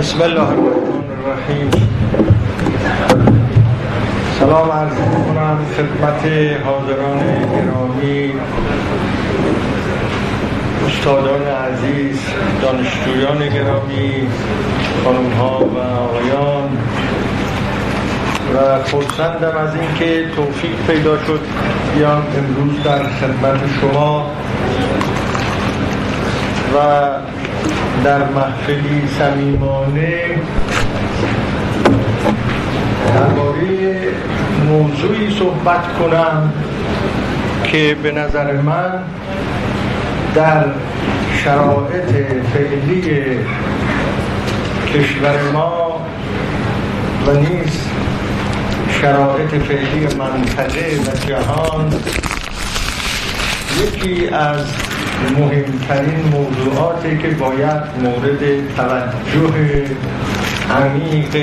بسم الله الرحمن الرحیم. سلام عرض کنم خدمت حاضران گرامی استادان عزیز دانشجویان گرامی خانم ها و آقایان. و خرسندم از اینکه توفیق پیدا شد بیام امروز در خدمت شما. و در محفلی صمیمانه. درباره موضوعی صحبت کنم که به نظر من در شرایط فعلی کشور ما و نیز شرایط فعلی منطقه و جهان یکی از مهمترین موضوعاتی که باید مورد توجه عمیق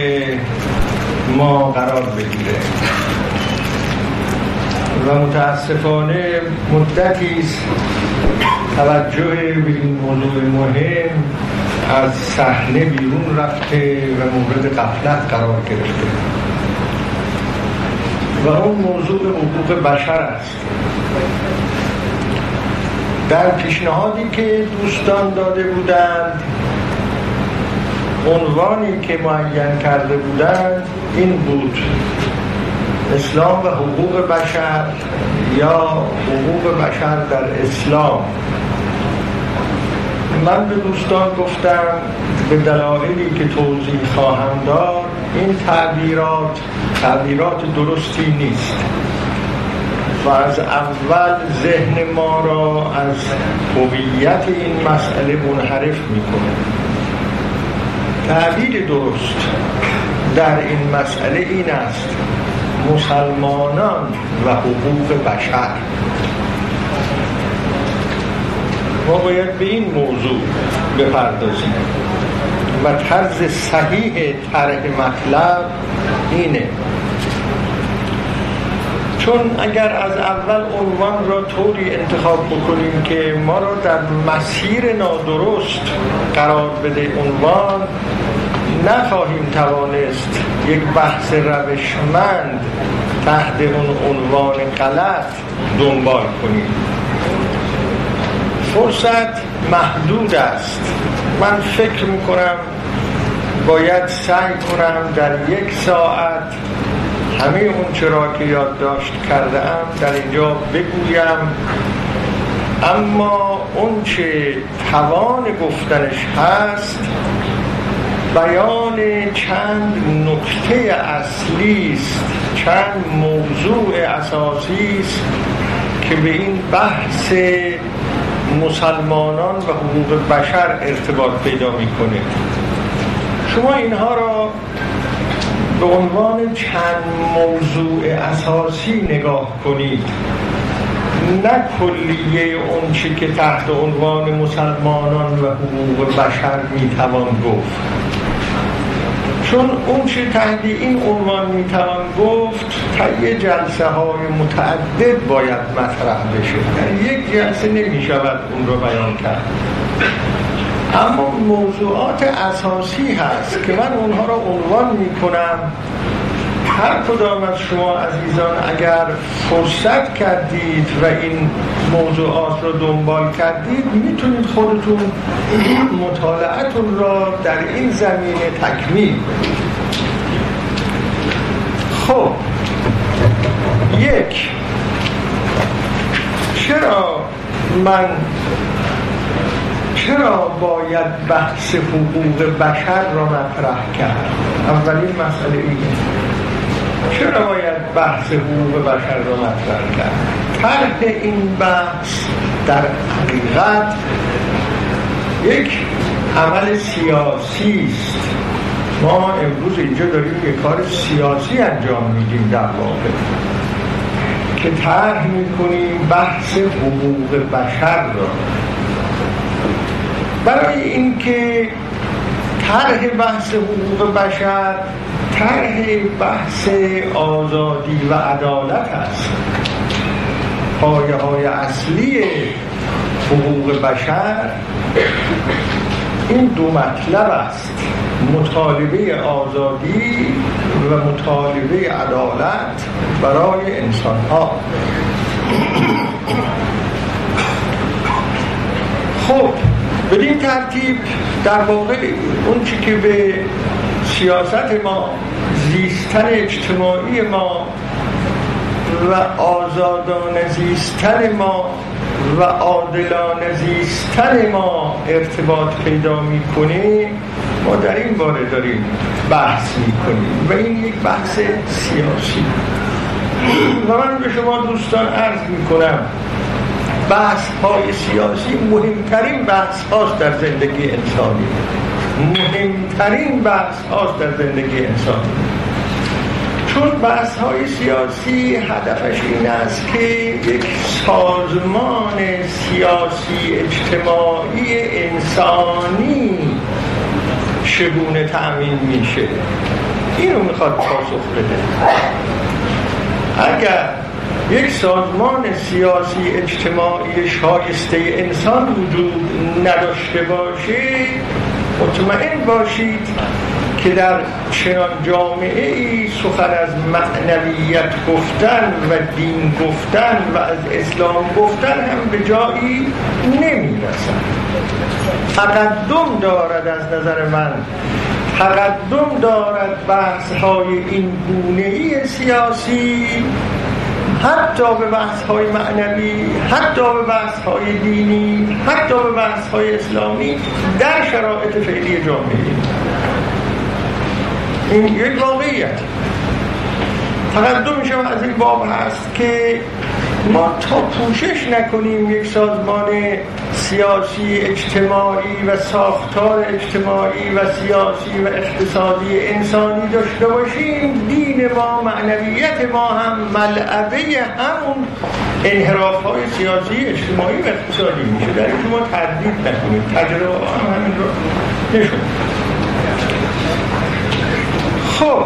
ما قرار بگیره. و متاسفانه مدتی توجه به این موضوع مهم از صحنه بیرون رفته و مورد قفلت قرار گرفته. و اون موضوع حقوق بشر است. در پیشنهادی که دوستان داده بودند عنوانی که معین کرده بودند این بود اسلام و حقوق بشر یا حقوق بشر در اسلام؟ من به دوستان گفتم به دلایلی که توضیح خواهم داد این تعبیرات تعبیرات درستی نیست. و از اول ذهن ما را از هویت این مسئله منحرف می‌کنه. تعبیر درست در این مسئله این است مسلمانان و حقوق بشر. ما باید به این موضوع بپردازیم. و طرز صحیح طرح مطلب اینه چون اگر از اول عنوان را طوری انتخاب بکنیم که ما را در مسیر نادرست قرار بده عنوان نخواهیم توانست یک بحث روشمند تحت اون عنوان غلط دنبال کنیم. فرصت محدود است. من فکر می‌کنم باید سعی کنم در یک ساعت همه اون چرا که یادداشت کرده ام در اینجا بگویم. اما اون چه توان گفتنش هست بیان چند نکته اصلی است چند موضوع اساسی است که به این بحث مسلمانان و حقوق بشر ارتباط پیدا می‌کنه. شما اینها را به عنوان چند موضوع اساسی نگاه کنید. نه کلیه اون چی که تحت عنوان مسلمانان و حقوق بشر می‌توان گفت. چون اون چی تحت این عنوان می‌توان گفت یه جلسه های متعدد باید مطرح بشه. در یک جلسه نمی‌شود اون رو بیان کرد. اما موضوعات اساسی هست که من اونها را عنوان می کنم هر کدام از شما عزیزان اگر فرصت کردید و این موضوعات رو دنبال کردید می‌تونید خودتون مطالعتون را در این زمینه تکمیل خب یک چرا من چرا باید بحث حقوق بشر را مطرح کرد؟ اولین مسئله اینه. چرا باید بحث حقوق بشر را مطرح کرد؟ طرح این بحث در حقیقت یک عمل سیاسی است. ما امروز اینجا داریم یک کار سیاسی انجام میدیم در واقع که طرح می‌کنیم بحث حقوق بشر را. برای اینکه طرح بحث حقوق بشر طرح بحث آزادی و عدالت است. پایه های اصلی حقوق بشر این دو مطلب است. مطالبه آزادی و مطالبه عدالت برای انسان ها خب بدین ترتیب در واقع اون چی که به سیاست ما زیستن اجتماعی ما و آزادان زیستن ما و عادلان زیستن ما ارتباط پیدا می‌کنه ما در این باره داریم بحث می‌کنیم و این یک بحث سیاسی. و من به شما دوستان عرض می‌کنم بحث های سیاسی مهمترین بحث هاست در زندگی انسانی. مهمترین بحث هاست در زندگی انسانی. چون بحث های سیاسی هدفش این است که یک سازمان سیاسی اجتماعی انسانی چگونه تأمین میشه؟ اینو می‌خواد پاسخ بده. اگر یک سازمان سیاسی اجتماعی شایسته انسان وجود نداشته باشه مطمئن باشید که در چنان جامعه ای سخن از معنویت گفتن و دین گفتن و از اسلام گفتن هم به جایی نمی‌رسن تقدم دارد از نظر من. تقدم دارد بحث های این گونه ای سیاسی حتی به بحث های معنوی حتی به بحث های دینی حتی به بحث های اسلامی در شرایط فعلی جامعه. این یک واقعیت. تقدمشم از این باب هست که ما تا پوشش نکنیم یک سازمان سیاسی اجتماعی و ساختار اجتماعی و سیاسی و اقتصادی انسانی داشته باشیم. دین ما معنویت ما هم ملعبه همون انحراف های سیاسی اجتماعی و اقتصادی میشه. در این شما تردید نکنید تجربه هم همین رو نشون خب.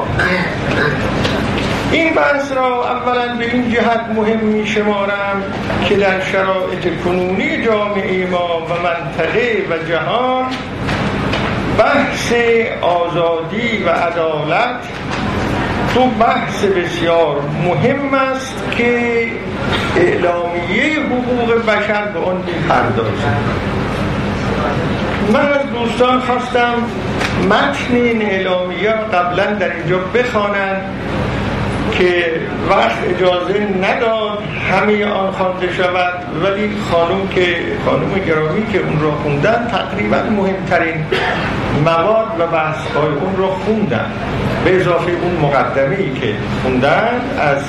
این بحث را اولا به این جهت مهم می شمارم که در شرایط کنونی جامعه ما و منطقه و جهان بحث آزادی و عدالت دو بحث بسیار مهم است که اعلامیه حقوق بشر به آن می‌پردازه من از دوستان خواستم متن این اعلامیه قبلا در اینجا بخوانند که وقت اجازه نداد همه آن خوانده شود ولی خانم که خانم گرامی که اون را خوندن تقریبا مهمترین مواد و بحث های اون را خوندن. به اضافه اون مقدمه ای که خوندن از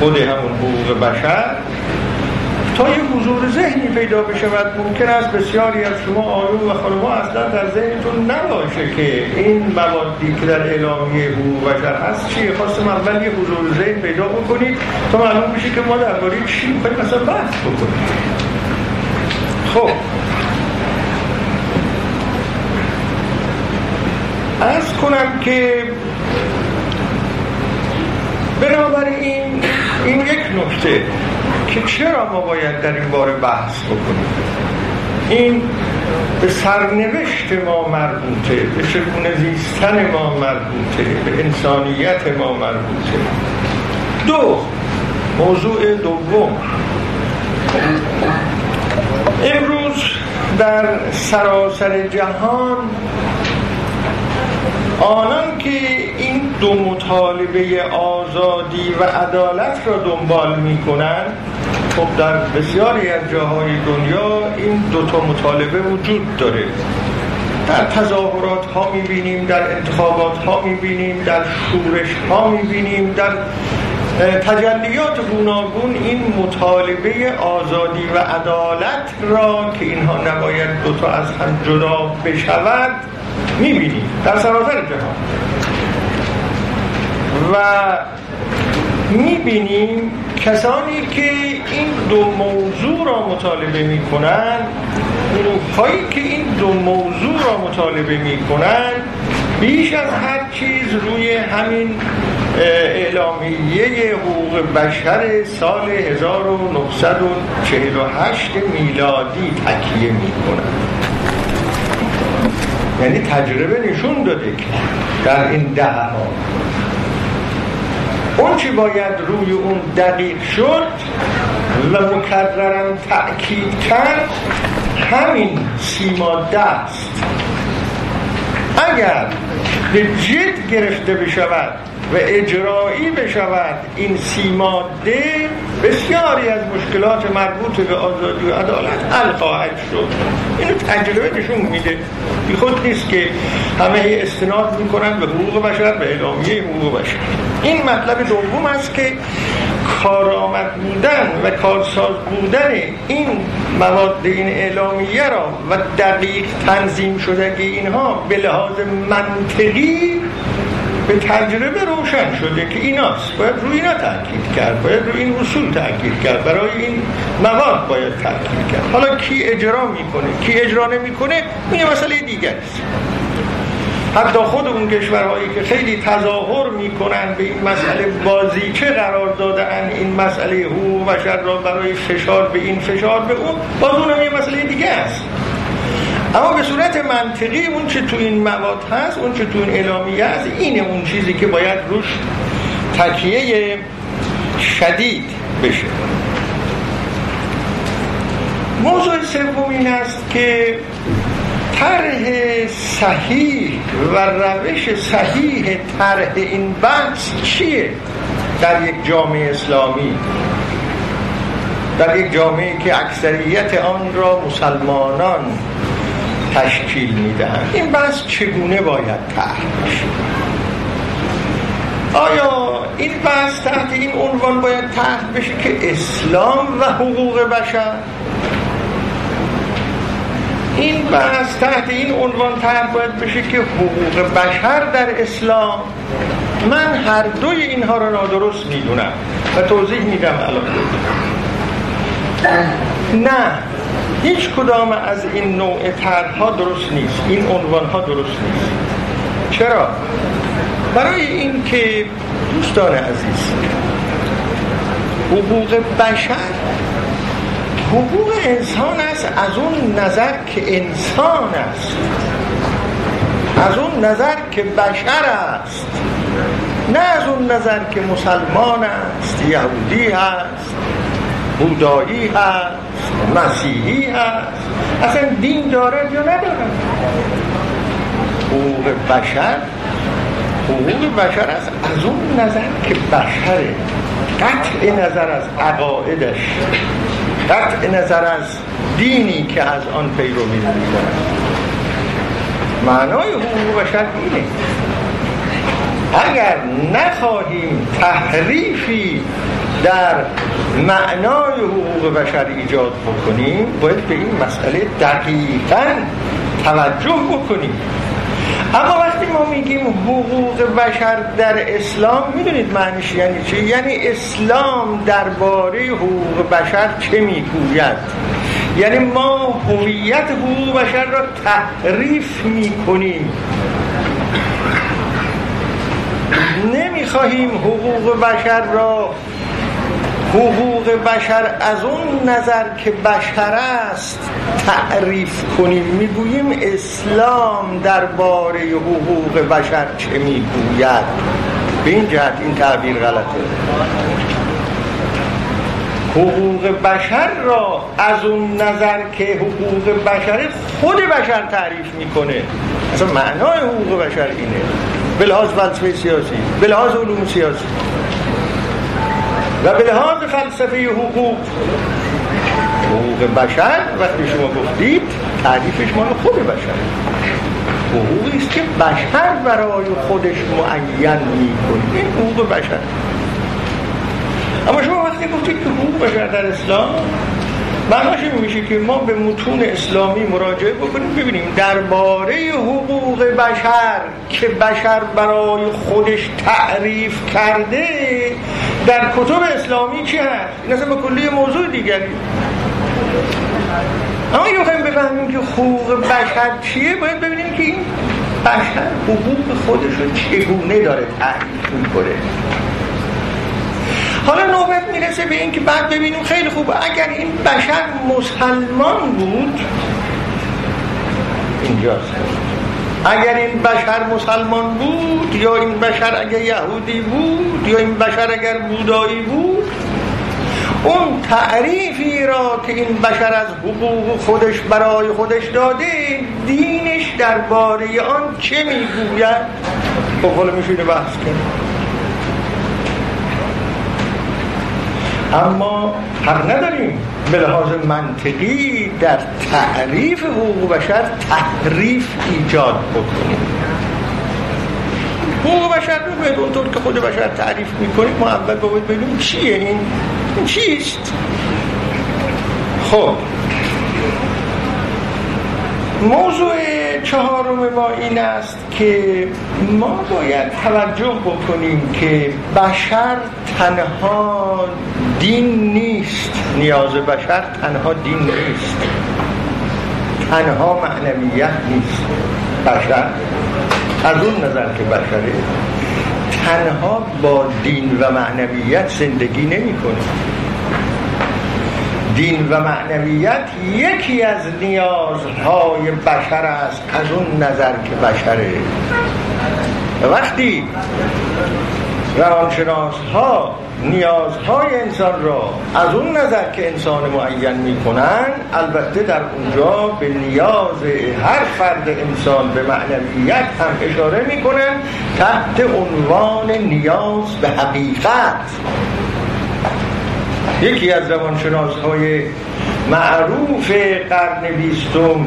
خود همون حقوق بشر تا یه حضور ذهنی پیدا بشود ممکن است بسیاری از شما آیون و خانمها اصلا در ذهنتون نباشه که این موادی که در اعلامیه حقوق بشر هست چیه. خواستم اول یه حضور ذهن پیدا بکنید تا معلوم بشه که ما درباره چی می‌خوایم مثلا بحث بکنیم. خب. از کنم که بنابراین این یک نکته. که چرا ما باید در این باره بحث بکنیم؟ این به سرنوشت ما مربوطه به چگونه زیستن ما مربوطه به انسانیت ما مربوطه. دو موضوع دوم. امروز در سراسر جهان آنان که این دو مطالبه آزادی و عدالت را دنبال می کنند خب در بسیاری از جاهای دنیا این دو تا مطالبه وجود داره. در تظاهرات ها می‌بینیم در انتخابات ها می‌بینیم در شورش ها می‌بینیم در تجلیات گوناگون این مطالبه آزادی و عدالت را که اینها نباید دوتا از هم جدا بشود می‌بینیم. در سراسر جهان. و می‌بینیم کسانی که این دو موضوع را مطالبه می‌کنن گروه که این دو موضوع را مطالبه می‌کنن بیش از هر چیز روی همین اعلامیه حقوق بشر سال 1948 میلادی تکیه می‌کنن. یعنی تجربه نشون داده که در این ده ها اون چی باید روی اون دقیق شد و مکررم تأکید کرد همین سیماده است اگر به جد گرفته بشود و اجرایی بشود این سی ماده بسیاری از مشکلات مربوط به آزادی و عدالت حل خواهد شد. اینو تجربه نشون میده. بی خود نیست که همه استناد می‌کنن به حقوق بشر به اعلامیه حقوق بشر. این مطلب دوم است که کارآمد بودن و کارساز بودن این مواد این اعلامیه را و دقیق تنظیم شدگی اینها به لحاظ منطقی به تجربه روشن شده که ایناست. باید روی اینا تاکید کرد. باید روی این اصول تاکید کرد. برای این مواد باید تاکید کرد. حالا کی اجرا می‌کنه؟ کی اجرا نمی‌کنه؟ این مسئله دیگه است. حتی خود اون کشورهایی که خیلی تظاهر می‌کنن به این مسئله بازی چه قرار دادن این مسئله حقوق بشر را برای فشار به این فشار به اون باز اونم یه مسئله دیگه است. اما به صورت منطقی اون چه تو این مواد هست اون چه تو این اعلامیه هست اینه اون چیزی که باید روش تکیه شدید بشه. موضوع سوم این است که طرح صحیح و روش صحیح طرح این بحث چیه در یک جامعه اسلامی؟ در یک جامعه که اکثریت آن را مسلمانان تشکیل می‌دهند این بحث چگونه باید طرح آیا این بحث تحت این عنوان باید طرح بشه که اسلام و حقوق بشر؟ این بحث تحت این عنوان طرح باید بشه که حقوق بشر در اسلام؟ من هر دوی اینها را نادرست می‌دونم و توضیح میدم الان. نه. هیچ کدام از این نوع ها درست نیست. این عنوان ها درست نیست. چرا؟ برای این که دوستان عزیز حقوق بشر حقوق انسان است از اون نظر که انسان است. از اون نظر که بشر است. نه از اون نظر که مسلمان است یهودی هست بودایی هست مسیحی هست اصلا دین دارد یا ندارد؟ حقوق بشر حقوق بشر است از اون نظر که بشره قطع نظر از عقایدش قطع نظر از دینی که از آن پیروی می‌کنه معنای حقوق بشر اینه. اگر نخواهیم تحریفی در معنای حقوق بشر ایجاد بکنیم باید به این مسئله دقیقا توجه بکنیم. اما وقتی ما میگیم حقوق بشر در اسلام می‌دونید معنیش یعنی چه؟ یعنی اسلام درباره حقوق بشر چه می‌گوید؟ یعنی ما هویت حقوق بشر را تحریف می‌کنیم. نمی‌خواهیم حقوق بشر را حقوق بشر از اون نظر که بشر است تعریف کنیم می‌گوییم اسلام درباره حقوق بشر چه می‌گوید؟ به این جهت این تعبیر غلطه. حقوق بشر را از اون نظر که حقوق بشر خود بشر تعریف می‌کنه. اصلا معنای حقوق بشر اینه. به لحاظ فلسفه سیاسی به لحاظ علوم سیاسی. و به لحاظ فلسفه حقوق حقوق بشر وقتی شما گفتید تعریفش مال خود بشر. حقوقی است که بشر برای خودش معین می‌کنه این حقوق بشر. اما شما وقتی گفتید که حقوق بشر در اسلام معناش میشه که ما به متون اسلامی مراجعه بکنیم ببینیم درباره حقوق بشر که بشر برای خودش تعریف کرده در کتب اسلامی چی هست؟ این اصلا به کلی موضوع دیگری اما اگه بخوایم بفهمیم که حقوق بشر چیه باید ببینیم که این بشر حقوق خودش رو چگونه داره تعریف می‌کنه حالا نوبت می‌رسه به اینکه بعد ببینیم خیلی خوب اگر این بشر مسلمان بود اینجاست. اگر این بشر مسلمان بود یا این بشر اگر یهودی بود یا این بشر اگر بودایی بود اون تعریفی را که این بشر از حقوق خودش برای خودش داده دینش درباره آن چه می‌گوید؟ خب حالا میشونه بحث کرد اما حق نداریم به لحاظ منطقی در تعریف حقوق بشر تحریف ایجاد بکنیم. حقوق بشر رو اونطور که خود بشر تعریف می‌کنیم ما اول باید ببینیم چیه. این چیست؟ خب. موضوع چهارم ما این است که ما باید توجه بکنیم که بشر تنها دین نیست. نیاز بشر تنها دین نیست. تنها معنویت نیست. بشر از اون نظر که بشره تنها با دین و معنویت زندگی نمی‌کنه. دین و معنویت یکی از نیازهای بشر است از اون نظر که بشره. وقتی روانشناس ها نیازهای انسان را از اون نظر که انسان معین می‌کنن البته در اونجا به نیاز هر فرد انسان به معنویت هم اشاره می‌کنن تحت عنوان نیاز به حقیقت. یکی از روانشناس های معروف قرن بیستم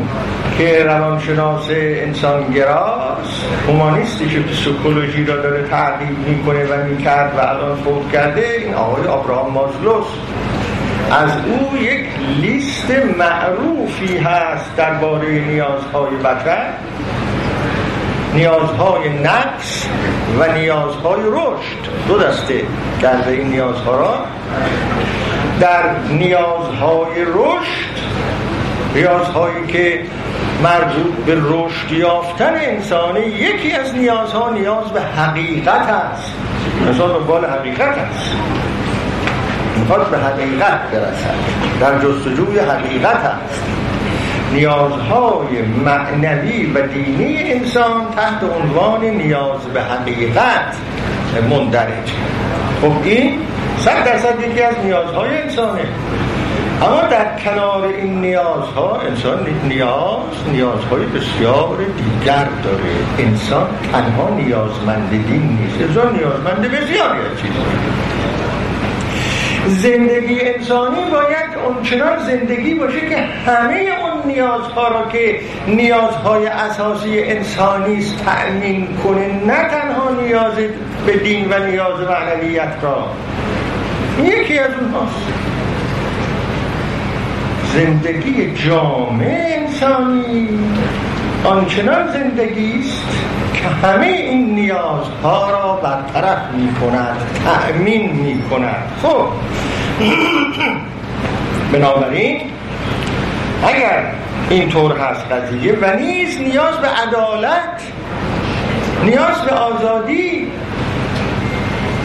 که روانشناس انسانگراست هومانیستی که سکولوژی را داره تعقیب می‌کنه و می‌کرد و الان فوت کرده این آقای آبراهام مازلوس. از او یک لیست معروفی هست درباره نیازهای بشر نیازهای نقص و نیازهای رشد. دو دسته کرده این نیازها را. در نیازهای رشد نیازهایی که مربوط به رشد یافتن انسانی یکی از نیازها نیاز به حقیقت است. انسان دنبال حقیقت است. می‌خواد به حقیقت برسد. در جستجوی حقیقت است. نیازهای معنوی و دینی انسان تحت عنوان نیاز به حقیقت مندرج. خب این صد درصد یکی از نیازهای انسانه. اما در کنار این نیازها انسان نیاز نیازهای بسیار دیگر داره. انسان تنها نیازمند دین نیست. انسان نیازمند بسیاری از چیزهایی زندگی انسانی باید اونچنان زندگی باشه که همه نیازها را که نیازهای اساسی انسانی است تأمین کنه نه تنها نیاز به دین و نیاز معنویت را. یکی از اونهاست. زندگی جامعه انسانی آنچنان زندگی است که همه این نیازها را برطرف می کند تأمین می کند خب بنابراین اگر اینطور هست قضیه و نیز نیاز به عدالت نیاز به آزادی.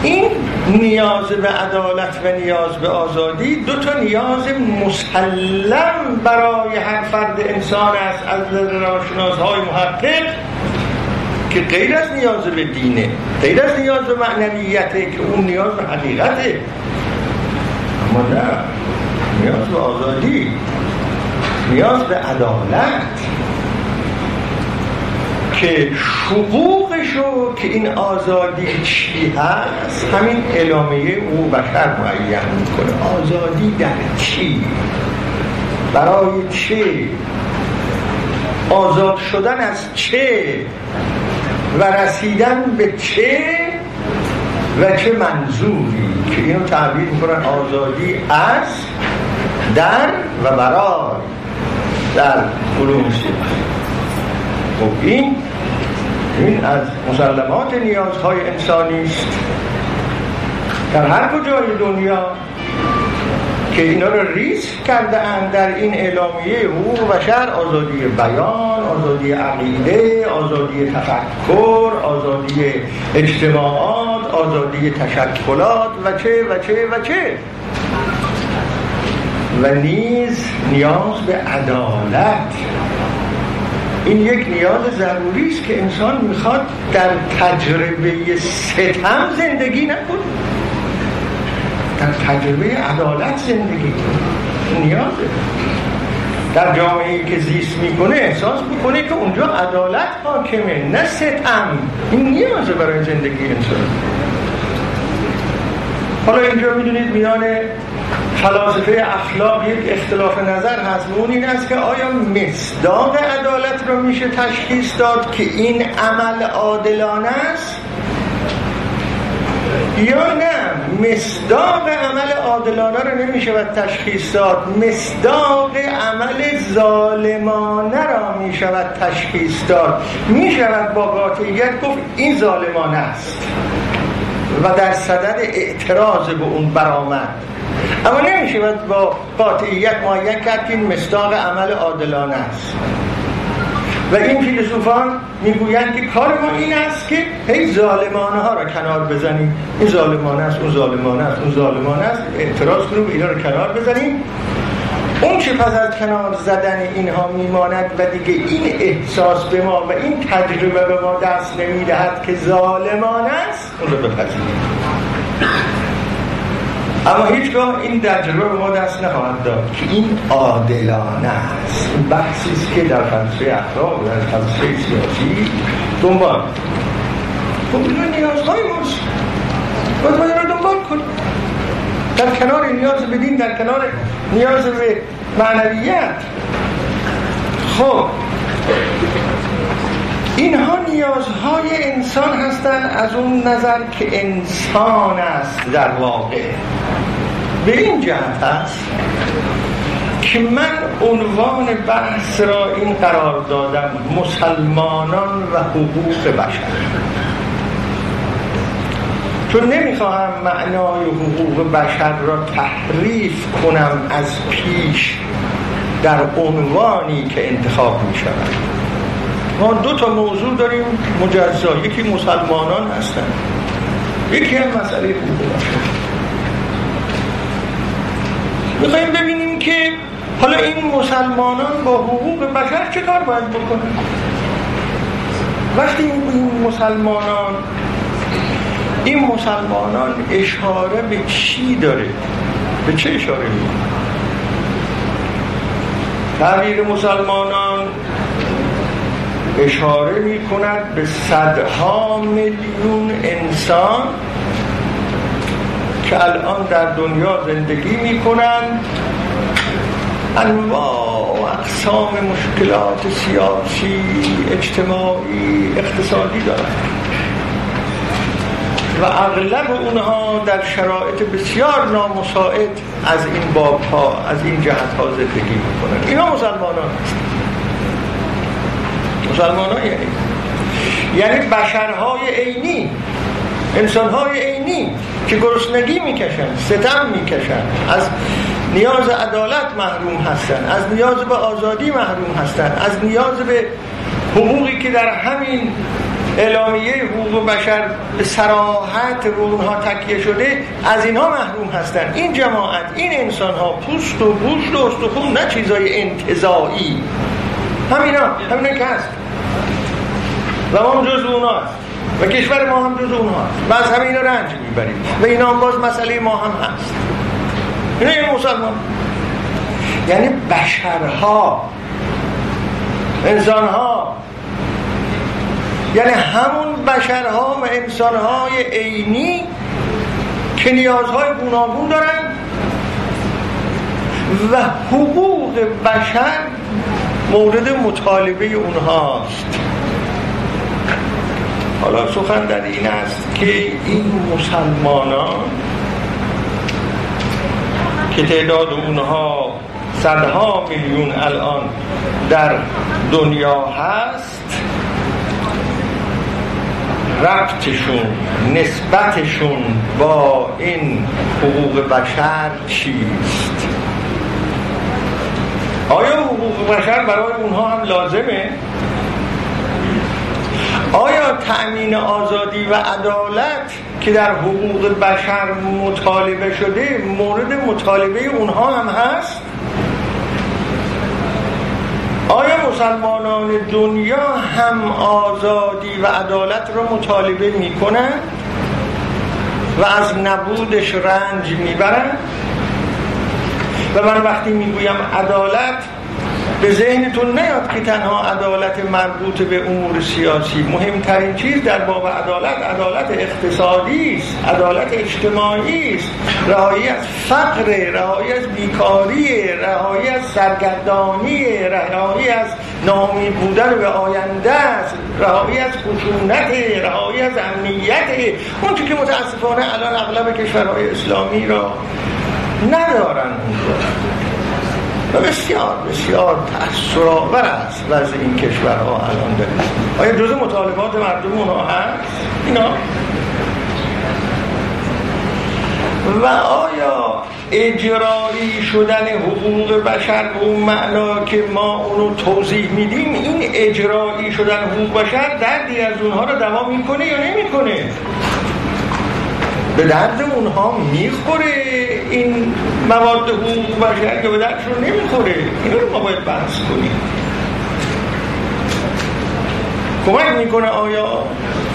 این نیاز به عدالت و نیاز به آزادی دو تا نیاز مسلم برای هر فرد انسان است از نظر های محقق که غیر از نیاز به دینه غیر از نیاز به معنویته که اون نیاز به حقیقته. اما نه نیاز به آزادی. نیاز به عدالت که حقوقشو که این آزادی چی هست همین اعلامیه او بشر معین می‌کنه. آزادی در چی؟ برای چه؟ آزاد شدن از چه؟ و رسیدن به چه؟ و چه منظوری؟ که اینو تعبیر می‌کنن آزادی از در و برای. در علوم خب این این از مسلمات نیازهای انسانی است. در هر کجای دنیا که اینا رو ریسک کرده اند در این اعلامیه حقوق بشر آزادی بیان آزادی عقیده آزادی تفکر آزادی اجتماعات آزادی تشکلات و چه و چه و چه. و نیز نیاز به عدالت. این یک نیاز ضروری است که انسان می‌خواد در تجربه ستم زندگی نکنه. در تجربه عدالت زندگی کنه. نیازه در جامعه که زیست می‌کنه احساس می‌کنه که اونجا عدالت حاکمه نه ستم. این نیازه برای زندگی انسان. حالا اینجا می‌دونید میان فلاسفه اخلاق یک اختلاف نظر هست. و اون این است که آیا مصداق عدالت رو میشه تشخیص داد که این عمل عادلانه است؟ یا نه؟ مصداق عمل عادلانه رو نمیشه و تشخیص داد. مصداق عمل ظالمانه را می‌شود تشخیص داد. می‌شود با قاطعیت گفت این ظالمانه است. و در صدد اعتراض به اون برآمد. اما نمیشه با قاطعیت معین کرد که این مصداق عمل عادلانه است. و این فیلسوفان می‌گویند که کار ما این است که هی ظالمانه ها را کنار بزنیم. این ظالمانه است اون ظالمانه است اون ظالمانه است. اعتراض کنیم اینا رو کنار بزنیم. اون چه پس از کنار زدن اینها میماند و دیگه این احساس به ما و این تجربه به ما دست نمی‌دهد که ظالمانه است اون رو بپذیریم. اما هیچگاه این تجربه به ما دست نخواهد داد. که این عادلانه است. این بحثی است که در فلسفه اخلاق و در فلسفه سیاسی دنبال. خب اینا نیازهای ماست. باید باید رو دنبال کنیم. در کنار نیاز به دین در کنار نیاز به معنویت. خب اینها نیازهای انسان هستند از اون نظر که انسان است در واقع. به این جهت است که من عنوان بحث را این قرار دادم مسلمانان و حقوق بشر. چون نمی‌خواهم معنای حقوق بشر را تحریف کنم از پیش در عنوانی که انتخاب می شود ما دو تا موضوع داریم مجزا. یکی مسلمانان هستن یکی هم مسئله حقوق بشر. می‌خوایم ببینیم که حالا این مسلمانان با حقوق بشر چه کار باید بکنن؟ وقتی این مسلمانان این مسلمانان اشاره به چی داره؟ به چه اشاره می‌کنه؟ تعبیر مسلمانان اشاره می کند به صدها میلیون انسان که الان در دنیا زندگی می کنند انواع و اقسام مشکلات سیاسی اجتماعی اقتصادی دارند و اغلب اونها در شرایط بسیار نامساعد از این باب ها از این جهت ها زندگی می‌کنن. اینا مسلمانان هستن. مسلمانان یعنی. یعنی بشرهای عینی. انسانهای عینی که گرسنگی می‌کشن ستم می‌کشن از نیاز عدالت محروم هستن از نیاز به آزادی محروم هستن از نیاز به حقوقی که در همین اعلامیه حقوق بشر به سراحت رو اونها تکیه شده از اینها محروم هستن. این جماعت این انسان ها پوست و گوشت و استخون نه چیزای انتظایی همینا همینا که هست. و ما جز اونا هست و کشور ما هم جز اونها و از اینا رنج می‌بریم. و اینا هم باز مسئله ما هم هست. این مسلمان. یعنی بشرها انسانها. یعنی همون بشرها و انسانهای عینی که نیازهای گوناگون دارن و حقوق بشر مورد مطالبه اونهاست. حالا سخن در این است که این مسلمانان که تعداد اونها صدها میلیون الان در دنیا هست ربطشون نسبتشون با این حقوق بشر چیست آیا حقوق بشر برای اونها هم لازمه؟ آیا تأمین آزادی و عدالت که در حقوق بشر مطالبه شده مورد مطالبه اونها هم هست؟ آیا مسلمانان دنیا هم آزادی و عدالت را مطالبه می و از نبودش رنج می‌برند و من وقتی می‌گویم عدالت به ذهنتون نیاد که تنها عدالت مربوط به امور سیاسی مهمترین چیز در باب عدالت عدالت اقتصادی است عدالت اجتماعی است. رهایی از فقر رهایی از بیکاری رهایی از سرگردانی رهایی از نامی بودن به آینده است. رهایی از خشونت رهایی از امنیت. اون که متاسفانه الان اغلب کشورهای اسلامی را ندارن. و بسیار بسیار تأثیرآور است وضع این کشورها الان داریم آیا جز مطالبات مردم اونها هست؟ اینا؟ و آیا اجرایی شدن حقوق بشر به اون معنا که ما اونو توضیح میدیم این اجرایی شدن حقوق بشر دردی از اونها رو دوام می‌کنه یا نمی‌کنه؟ به درد اونها می‌خوره. این مواد حقوق بشر که به دردشون نمی‌خوره. این رو ما باید بحث کنیم. کمک می‌کنه آیا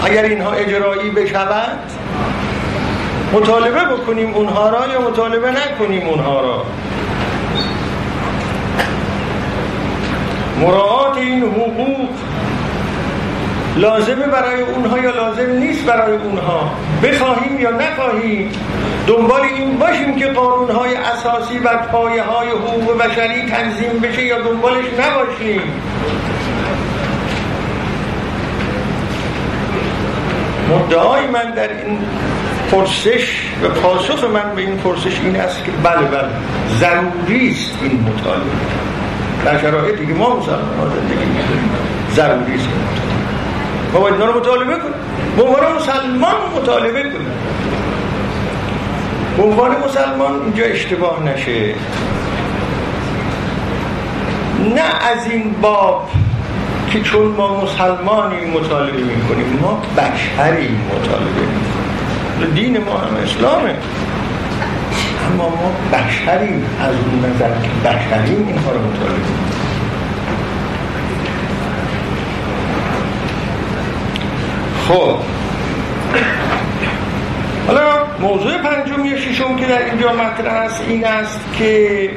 اگر اینها اجرایی بشود مطالبه بکنیم اونها را یا مطالبه نکنیم اونها را؟ مراعات این حقوق لازمه برای اونها یا لازم نیست برای اونها؟ بخواهیم یا نخواهیم؟ دنبال این باشیم که قانونهای اساسی و پایه های حقوق بشری تنظیم بشه یا دنبالش نباشیم؟ مدعای من در این پرسش و پاسخ من به این پرسش این است که بله بله ضروری است این مطالبه در شرایطی که ما مسلمان زندگی می‌کنیم ضروری است ما باید رو مطالبه کنیم به عنوان مسلمان مطالبه کنیم به عنوان مسلمان اینجا اشتباه نشه. نه از این باب که چون ما مسلمانی مطالبه می‌کنیم ما بشری مطالبه می‌کنیم. دین ما هم اسلامه. اما ما بشریم از اون نظر که بشریم اینها رو مطالبه خب. حالا موضوع پنجم یا ششم که در اینجا مطرح است این است که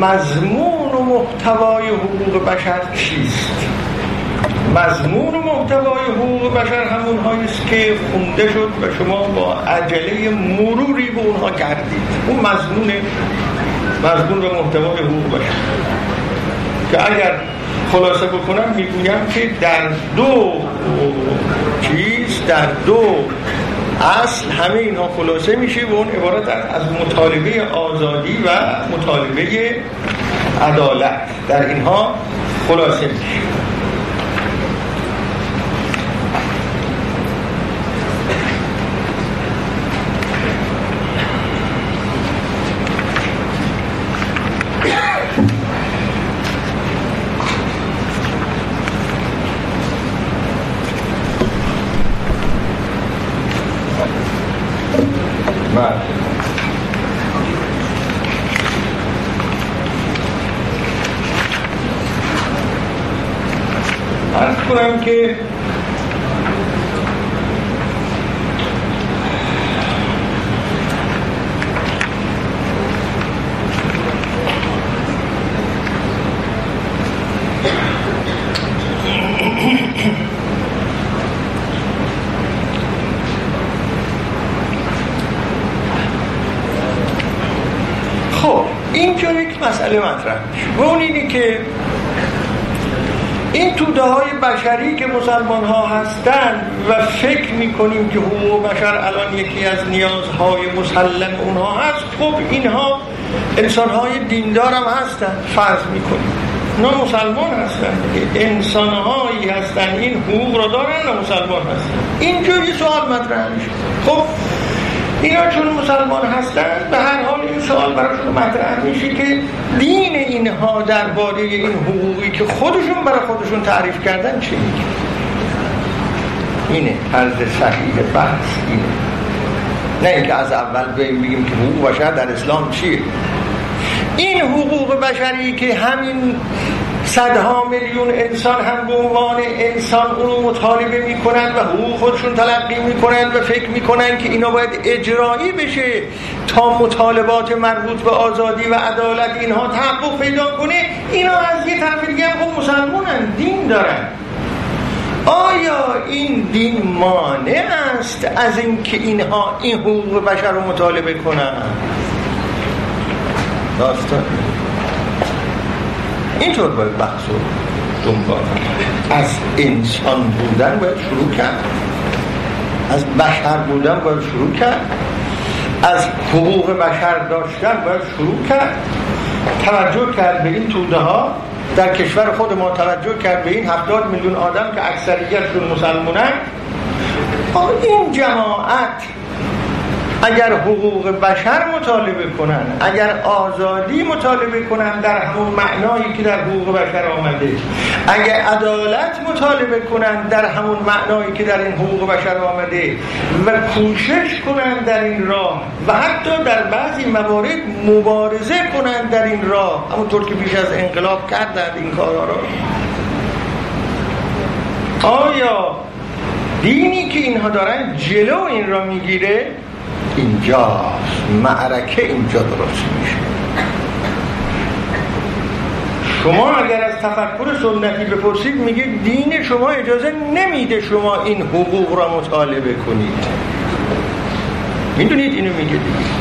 مضمون و محتوای حقوق بشر چیست؟ مضمون و محتوای حقوق بشر همون است که خونده شد و شما با عجله مروری به اونها کردید اون مضمون مضمون و محتوای حقوق بشر. که اگر خلاصه بکنم می‌گویم که در دو چیز در دو اصل همه اینها خلاصه میشه و اون عبارت از مطالبه آزادی و مطالبه عدالت در اینها خلاصه میشه. کنم که خب اینجا یک مسئله مطرح و اون اینی که این توده های بشری که مسلمان ها هستند و فکر می‌کنیم که حقوق بشر الان یکی از نیازهای مسلم اونها هست خب اینها انسان های دیندار هم هستن فرض می‌کنیم. اونا مسلمان هستن انسان هایی هستن این حقوق را دارن و مسلمان هستن. اینجا یه سوال مطرح میشه. خب اینا چون مسلمان هستند به هر حال این سوال براشون مطرح میشه که دین اینها درباره این حقوقی که خودشون برای خودشون تعریف کردن میگه؟ اینه طرز صحیح بحث اینه. نه اینکه از اول بگیم که حقوق بشر در اسلام چیه. این حقوق بشری که همین صدها میلیون انسان هم به عنوان انسان اونو مطالبه می‌کنن و حقوق خودشون تلقی می‌کنن و فکر می‌کنن که اینا باید اجرایی بشه تا مطالبات مربوط به آزادی و عدالت اینها تحقق پیدا کنه. اینا از یه طرف دیگه هم خب مسلمانن دین دارن. آیا این دین مانع است از اینکه اینها این حقوق بشر رو مطالبه کنن؟ داستان. اینطور باید بحث رو دنبال از انسان بودن باید شروع کرد. از بشر بودن باید شروع کرد. از حقوق بشر داشتن باید شروع کرد. توجه کرد به این توده ها در کشور خود ما توجه کرد به این هفتاد میلیون آدم که اکثریتشون مسلمونن این جماعت اگر حقوق بشر مطالبه کنن اگر آزادی مطالبه کنن در همون معنایی که در حقوق بشر آمده. اگر عدالت مطالبه کنن در همون معنایی که در این حقوق بشر آمده. و کوشش کنن در این راه و حتی در بعضی موارد مبارزه کنن در این راه. همونطور که بیش از انقلاب کردند این کارها را. آیا دینی که اینها دارن جلو این را می‌گیره؟ اینجاست معرکه اینجا درست میشه. شما اگر از تفکر سنتی بپرسید میگه دین شما اجازه نمیده شما این حقوق را مطالبه کنید می‌دونید اینو میگه دیگه.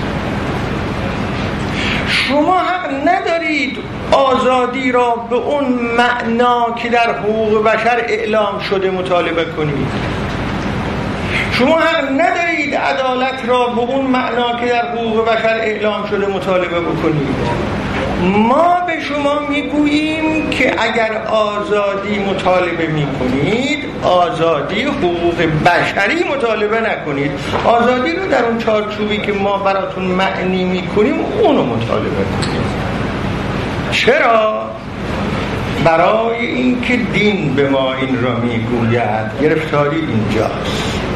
شما حق ندارید آزادی را به اون معنا که در حقوق بشر اعلام شده مطالبه کنید شما هم ندارید عدالت را به اون معنا که در حقوق بشر اعلام شده مطالبه بکنید ما به شما می‌گوییم که اگر آزادی مطالبه می‌کنید آزادی حقوق بشری مطالبه نکنید. آزادی رو در اون چارچوبی که ما براتون معنی می‌کنیم اونو مطالبه کنید. چرا؟ برای اینکه دین به ما این را می‌گوید. گرفتاری اینجاست.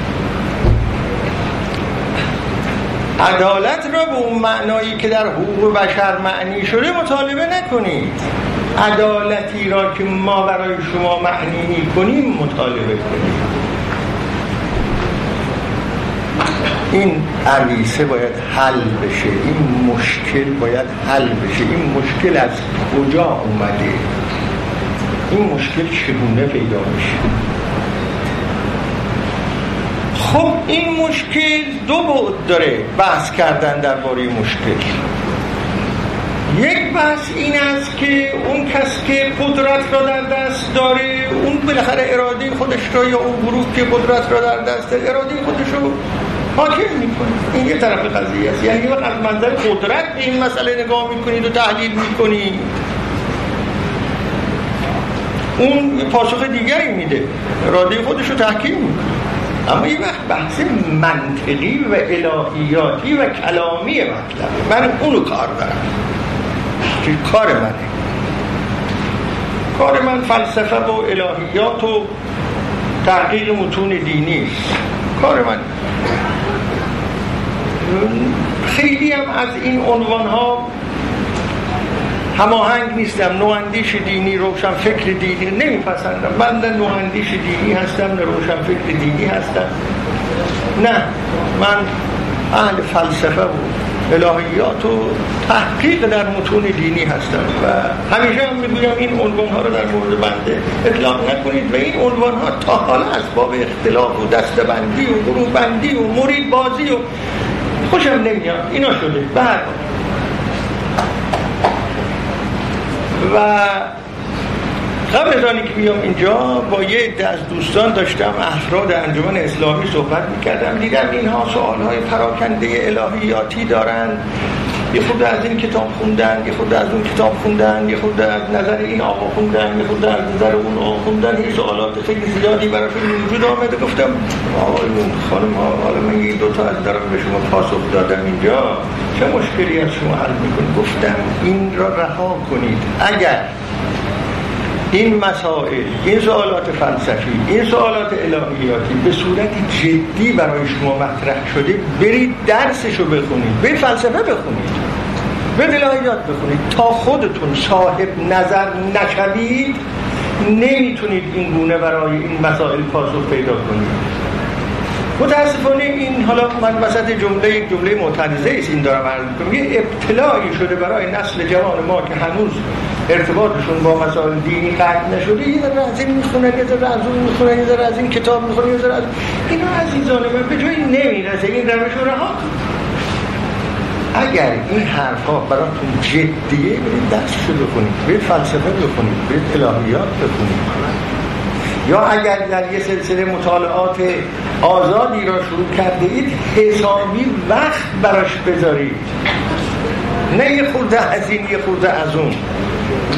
عدالت را به اون معنایی که در حقوق بشر معنی شده مطالبه نکنید. عدالتی را که ما برای شما معنی می کنیم مطالبه کنید. این عریسه باید حل بشه. این مشکل باید حل بشه. این مشکل از کجا اومده؟ این مشکل چگونه پیدا میشه؟ خب این مشکل دو بعد داره بحث کردن درباره مشکل. یک بحث این است که اون کس که قدرت را در دست داره اون بالاخره اراده خودش را یا اون گروه که قدرت را در دست داره اراده خودش رو حاکم می‌کنه. این یه طرف قضیه است. یعنی وقت از منظر قدرت به این مسئله نگاه می‌کنید و تحلیل می‌کنید. اون پاسخ دیگری میده. اراده خودش رو تحکیم می‌کنه. اما این وقت بحث منطقی و الهیاتی و کلامی مطلب. من اونو کار دارم. کار منه. کار من فلسفه و الهیات و تحقیق متون دینی است. کار من. خیلی هم از این عنوان ها هماهنگ نیستم نواندیش دینی روشن فکر دینی نمیپسندم. من نه نواندیش دینی هستم نه روشن فکر دینی هستم. نه من اهل فلسفه و الهیات و تحقیق در متون دینی هستم و همیشه هم می‌گویم این عنوان ها رو در مورد بنده اطلاق نکنید و این عنوان ها تا حالا باب اختلاف و دستبندی و گروه بندی و مرید بازی و خوشم نمیاد. اینا شده. بعد و قبل از که بیام اینجا. با یه از دوستان داشتم افراد انجمن اسلامی صحبت می‌کردم. دیدم اینها سوال های پراکنده الهیاتی دارن. یه خود از این کتاب خوندن یه خود از اون کتاب خوندن یه خود از نظر این آقا خوندن یه خود از نظر اون آقا خوندن یه سوالات خیلی زیادی براشون وجود آمده. گفتم آقایون خانم ها حالا من یه دوتا از دارم به شما پاسخ دادم اینجا. چه مشکلی از شما حل می‌کنید گفتم این را رها کنید. اگر این مسائل این سوالات فلسفی این سوالات الهیاتی به صورت جدی برای شما مطرح شده برید درسشو بخونید برید فلسفه بخونید به یاد بکنید تا خودتون صاحب نظر نشوید نمی‌تونید این گونه برای این مسائل پاسخ پیدا کنید. متاسفانه این حالا من وسط جمله جمله معترضه است این دارم عرض می‌کنم. یه ابتلاعی شده برای نسل جوان ما که هنوز ارتباطشون با مسائل دینی قطع نشده. یه ذره از این می‌خونن یه ذره از اون می‌خونن یه ذره از این کتاب می‌خونن یه ذره از اینا. عزیزان من به جایی نمی‌رسه این روش رو رها اگر این حرفا براتون جدیه برید درسشو بکنید برید فلسفه بکنید برید الهیات بکنید یا اگر در یه سلسله مطالعات آزادی را شروع کرده اید حسابی وقت براش بذارید. نه یه خورده از این یه خورده از اون.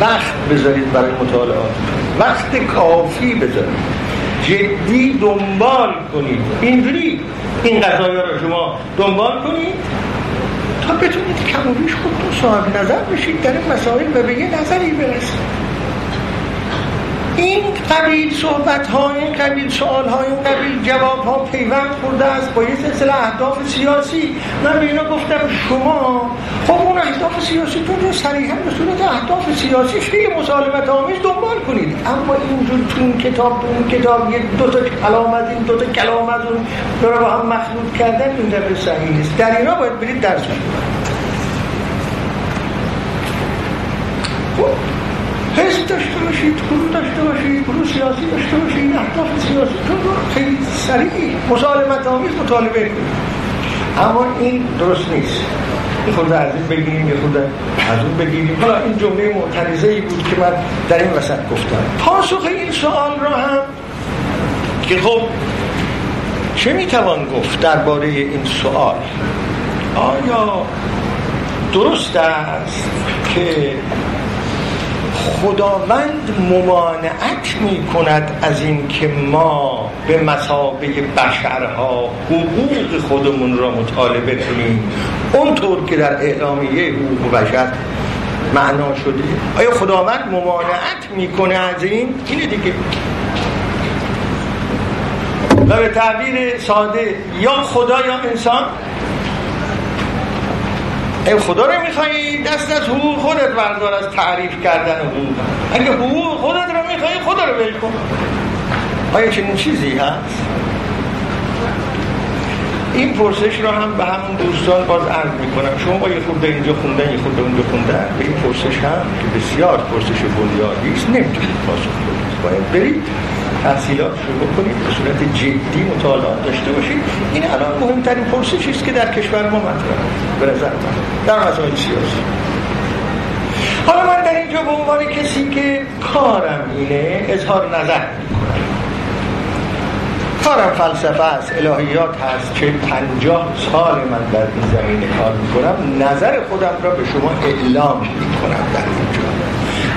وقت بذارید برای مطالعات. وقت کافی بذارید. جدی دنبال کنید. اینجوری این قضایی را شما دنبال کنید تا بتونید کم و بیش خودتون صاحب نظر بشید در این مسائل و به یه نظری برسید. این قبیل صحبت ها این قبیل سوال ها این قبیل جواب ها پیوند خورده است. با یه سلسله اهداف سیاسی. من به اینا گفتم شما خب اون اهداف سیاسی تو رو صریحا به صورت اهداف سیاسی خیلی مسالمت آمیز دنبال کنید. اما اینجور تو اون کتاب تو اون کتاب یه دو تا کلام از این دو تا کلام از اون داره با هم مخلوط کردن این دفعه صحیح نیست. در اینا باید برید درس خب داشته باشید گروه داشته باشید گروه سیاسی داشته باشید اهداف سیاسی رو خیلی سریع مسالمت آمیز مطالبه اما این درست نیست. این خود از این بگیریم یه خود از اون بگیریم. حالا این جمله معترضه ای بود که من در این وسط گفتم. پاسخ این سوال را هم که خب چه می‌توان گفت درباره این سوال؟ آیا درست است که خداوند ممانعت می کند از این که ما به مسابه بشرها حقوق خودمون را مطالبه کنیم. اونطور که در اعلامیه حقوق بشر معنا شده. آیا خداوند ممانعت می‌کنه از این؟ اینه دیگه. و به تعبیر ساده یا خدا یا انسان؟ ای خدا رو میخوایی دست از حقوق خودت بردار از تعریف کردن حقوق. اگه حقوق خودت رو میخوایی خدا رو ول کن. آیا چنین چیزی هست؟ این پرسش رو هم به همون دوستان باز عرض می‌کنم. شما با یه خورده اینجا خوندن یه خورده اونجا خوندن به این پرسش هم که بسیار پرسش بنیادی است. نمی‌تونید پاسخ بدید. باید برید. تحصیلات رو بکنید به صورت جدی مطالعات داشته باشید. این الان مهمترین پرسشی است که در کشور ما مطرح به نظر من. در مسائل سیاسی. حالا من در اینجا به عنوان کسی که کارم اینه اظهار نظر کارم فلسفه است الهیات هست چه پنجاه سال من در این زمینه کار می‌کنم. نظر خودم را به شما اعلام می‌کنم در اینجا.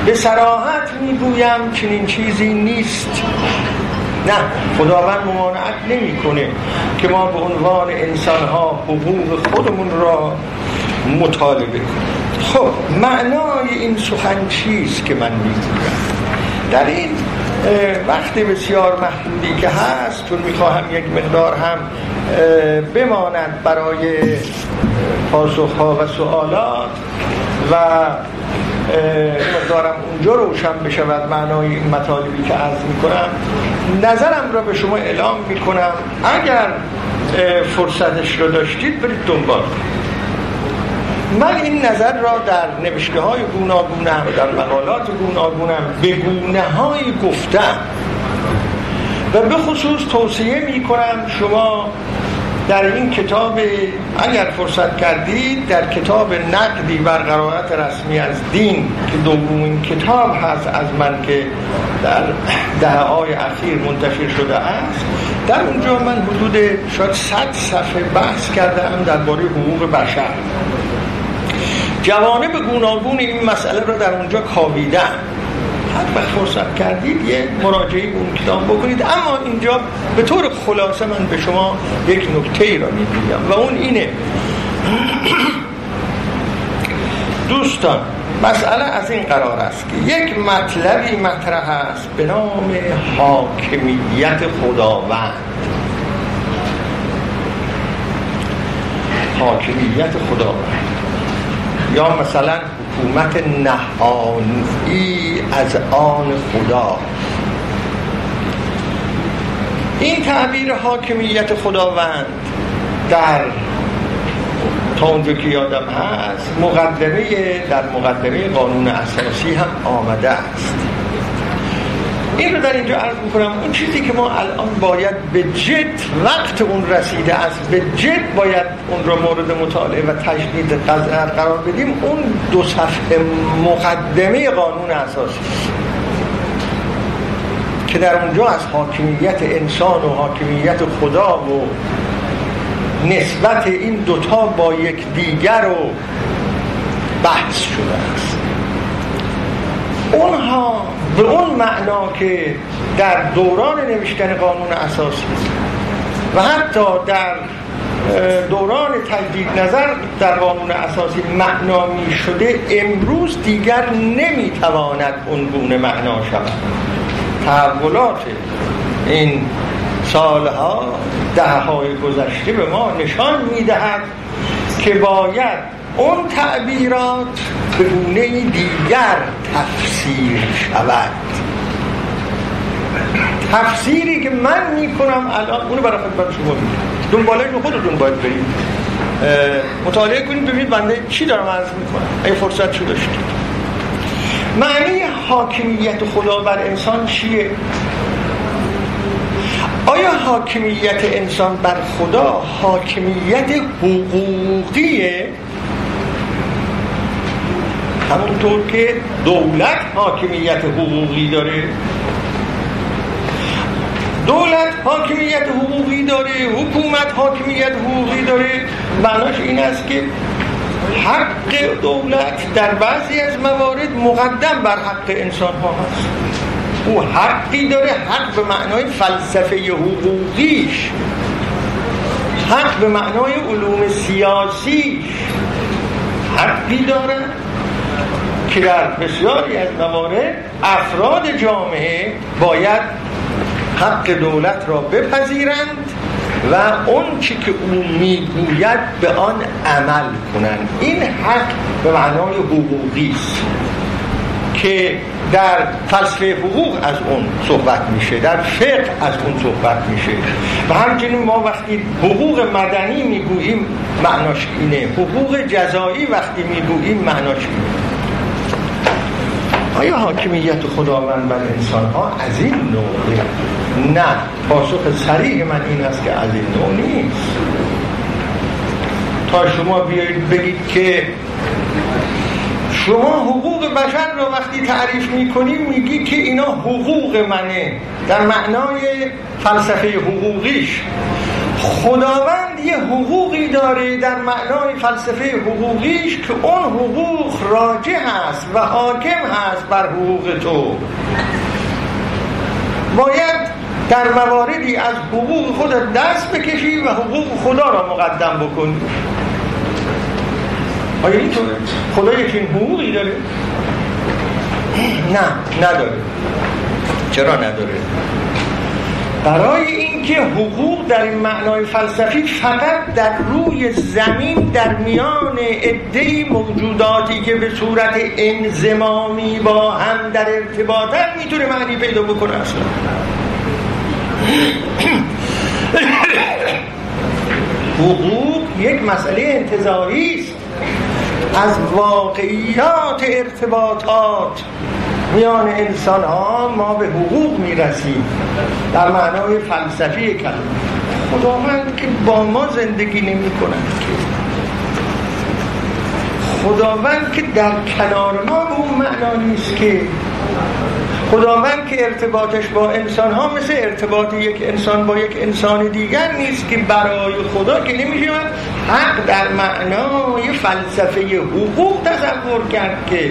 به سراحت می‌گویم چنین چیزی نیست. نه خداوند ممانعت نمی‌کنه که ما به عنوان انسان ها حقوق خودمون را مطالبه کنیم. خب معنای این سخن چیست که من می‌گویم؟ در این وقت بسیار محدودی که هست چون می‌خواهم یک مقدار هم بماند برای پاسخ ها و سوالات و مقدارم اونجا روشن بشود معنای این مطالبی که عرض می‌کنم. نظرم را به شما اعلام می‌کنم. اگر فرصتش رو داشتید برید دنبال. من این نظر را در نوشته های گوناگونم در مقالات گوناگونم به گونه های گفتم. و به خصوص توصیه می کنم شما در این کتاب اگر فرصت کردید در کتاب نقدی بر قرارت رسمی از دین که دومین کتاب هست از من که در دهه های اخیر منتشر شده است در اونجا من حدود شاید صد صفحه بحث کرده هم درباره حقوق بشر. جوانب گوناگون این مسئله را در اونجا کاویدن. وقت فرصت کردید یه مراجعه به اون کتاب بکنید. اما اینجا به طور خلاصه من به شما یک نکته ای را می‌گویم و اون اینه. دوستان مسئله از این قرار است که یک مطلبی مطرح است به نام حاکمیت خداوند. حاکمیت خداوند. مثلا حکومت نهانی از آن خدا. این تعبیر حاکمیت خداوند در تا اونجا که یادم هست مقدمه در مقدمه قانون اساسی هم آمده است. این رو در اینجا عرض می‌کنم اون چیزی که ما الان باید به جد وقت اون رسیده است به جد باید اون رو مورد مطالعه و تجدید قرار بدیم اون دو صفحه مقدمه قانون اساسی که در اونجا از حاکمیت انسان و حاکمیت خدا و نسبت این دوتا با یک دیگر رو بحث شده است. اونها به اون معنا که در دوران نوشتن قانون اساسی و حتی در دوران تجدید نظر در قانون اساسی معنا می شده امروز دیگر نمی‌تواند اون گونه معنا شود. تحولات این سالها ده های گذشته به ما نشان می‌دهد که باید اون تعبیرات به گونه دیگر تفسیر شود. تفسیری که من می‌کنم الان اونو برای خدمت شما میگم. دنبالش خودتون باید برید. مطالعه کنید ببینید بنده چی دارم عرض می‌کنم. اگه فرصت شو داشتید. معنی حاکمیت خدا بر انسان چیه؟ آیا حاکمیت انسان بر خدا حاکمیت حقوقیه؟ همونطور که دولت حاکمیت حقوقی داره. دولت حاکمیت حقوقی داره حکومت حاکمیت حقوقی داره. معناش این است که حق دولت در بعضی از موارد مقدم بر حق انسان ها هست. او حقی داره حق به معنای فلسفه حقوقیش. حق به معنای علوم سیاسی. حقی داره. که در بسیاری از موارد افراد جامعه باید حق دولت را بپذیرند و اون چی که او می‌گوید به آن عمل کنند. این حق به معنای حقوقی است که در فلسفه حقوق از اون صحبت میشه در فقه از اون صحبت میشه. و همچنین ما وقتی حقوق مدنی می‌گوییم معناش اینه. حقوق جزایی وقتی می‌گوییم معناش اینه. آیا حاکمیت خداوند بر انسان ها از این نوعه نه؟ پاسخ سریع من این است که از این نوع نیست. تا شما بیایید بگید که شما حقوق بشر رو وقتی تعریف می‌کنی میگی که اینا حقوق منه. در معنای فلسفه حقوقیش. خداوند یه حقوقی داره در معنای فلسفه حقوقیش که اون حقوق راجع هست و حاکم هست بر حقوق تو باید در مواردی از حقوق خود دست بکشی و حقوق خدا را مقدم بکنی آیا اینطوره؟ خدا یکی حقوقی داره؟ نه نداره چرا نداره؟ برای اینکه حقوق در این معنای فلسفی فقط در روی زمین در میان عدهای موجوداتی که به صورت انزمامی با هم در ارتباطن می‌تونه معنی پیدا بکنه اصلا. حقوق یک مسئله انتظاری است از واقعیات ارتباطات میان انسان ها ما به حقوق می‌رسیم. در معنای فلسفی کلمه. خداوند که با ما زندگی نمی خداوند که در کنار ما به اون معنا نیست که. خداوند که ارتباطش با انسان ها مثل ارتباط یک انسان با یک انسان دیگر نیست که برای خدا که نمیشه حق در معنای فلسفه حقوق تصور کرد که.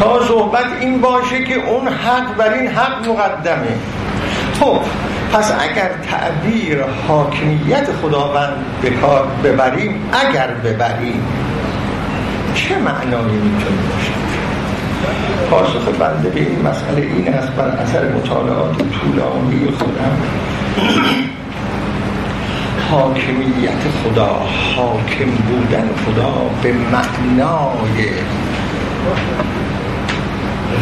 صحبت این باشه که اون حق بر این حق مقدمه. خب پس اگر تعبیر حاکمیت خداوند به کار ببریم اگر ببریم چه معنایی می‌تونه باشه؟ پاسخ بنده به این مسئله این است بر اثر مطالعات طولانی خودم. حاکمیت خدا حاکم بودن خدا به معنای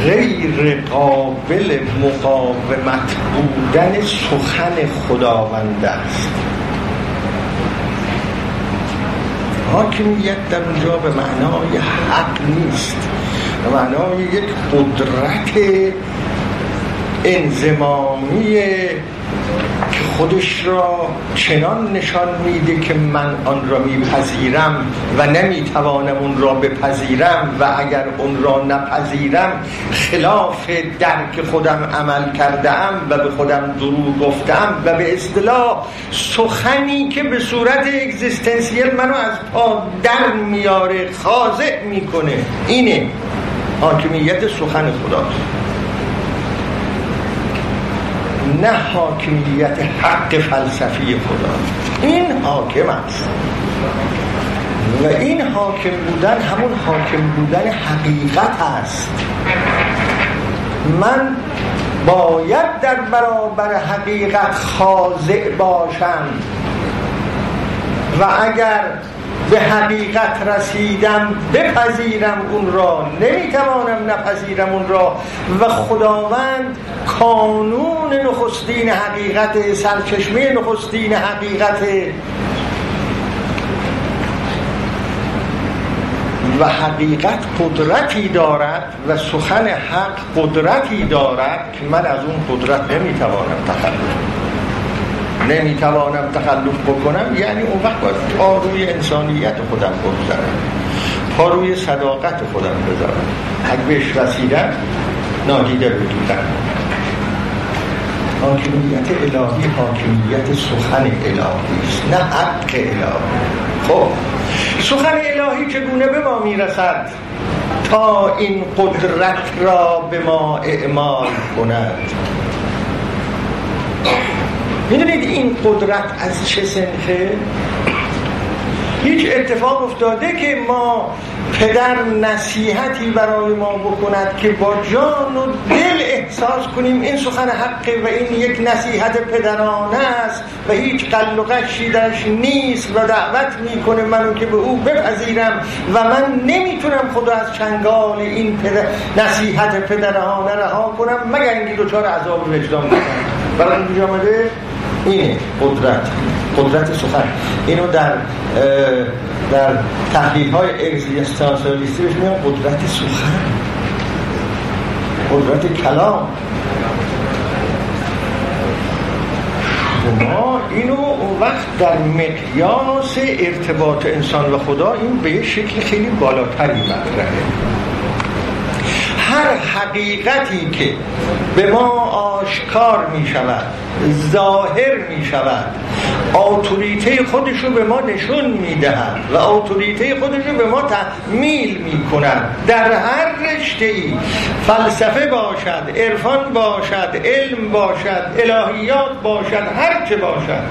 غیر قابل مقاومت بودن سخن خداوند است. حاکمیت در اونجا به معنای حق نیست. به معنای یک قدرت انزمامی خودش را چنان نشان میده که من آن را میپذیرم و نمی‌توانم اون را بپذیرم و اگر اون را نپذیرم خلاف درک خودم عمل کردم و به خودم دروغ گفتم و به اصطلاح سخنی که به صورت اگزیستنسیل منو از پا در میاره خاضع می‌کنه. اینه. حاکمیت سخن خداست. نه حاکمیت حق فلسفی خدا. این حاکم است. و این حاکم بودن همون حاکم بودن حقیقت است. من باید در برابر حقیقت خاضع باشم. و اگر به حقیقت رسیدم بپذیرم اون را. نمی‌توانم نپذیرم اون را. و خداوند کانون نخستین حقیقت سرچشمه نخستین حقیقت. و حقیقت قدرتی دارد و سخن حق قدرتی دارد که من از اون قدرت نمی‌توانم تخلف. نمی‌توانم تخلف بکنم یعنی اون وقت باید پا روی انسانیت خودم بگذارم. پا روی صداقت خودم بذارم اگه بهش رسیدم نادیده بدودم حاکمیت الهی حاکمیت سخن الهی است نه حق الهی. خب سخن الهی چگونه به ما می‌رسد تا این قدرت را به ما اعمال کند. می‌دونید این قدرت از چه سنخه؟ هیچ اتفاق افتاده که ما پدر نصیحتی برای ما بکند که با جان و دل احساس کنیم این سخن حقه و این یک نصیحت پدرانه است و هیچ قل و درش نیست و دعوت می‌کنه منو که به او بپذیرم و من نمی‌تونم خدا از چنگال این پدر نصیحت پدرانه رها کنم مگر اینکه دچار عذاب وجدان کنم برای اینجا آمده اینه قدرت قدرت سخن. اینو در در تحلیل های اگزیستانسیالیستی بهش میگن قدرت سخن. قدرت کلام. ما اینو اون وقت در مقیاس ارتباط انسان و خدا این به شکل خیلی بالاتری مطرحه. هر حقیقتی که به ما آشکار می شود ظاهر می شود آتوریته خودش رو به ما نشون می دهد و آتوریته خودش رو به ما تحمیل می کند. در هر رشته ای فلسفه باشد عرفان باشد علم باشد الهیات باشد هر چه باشد.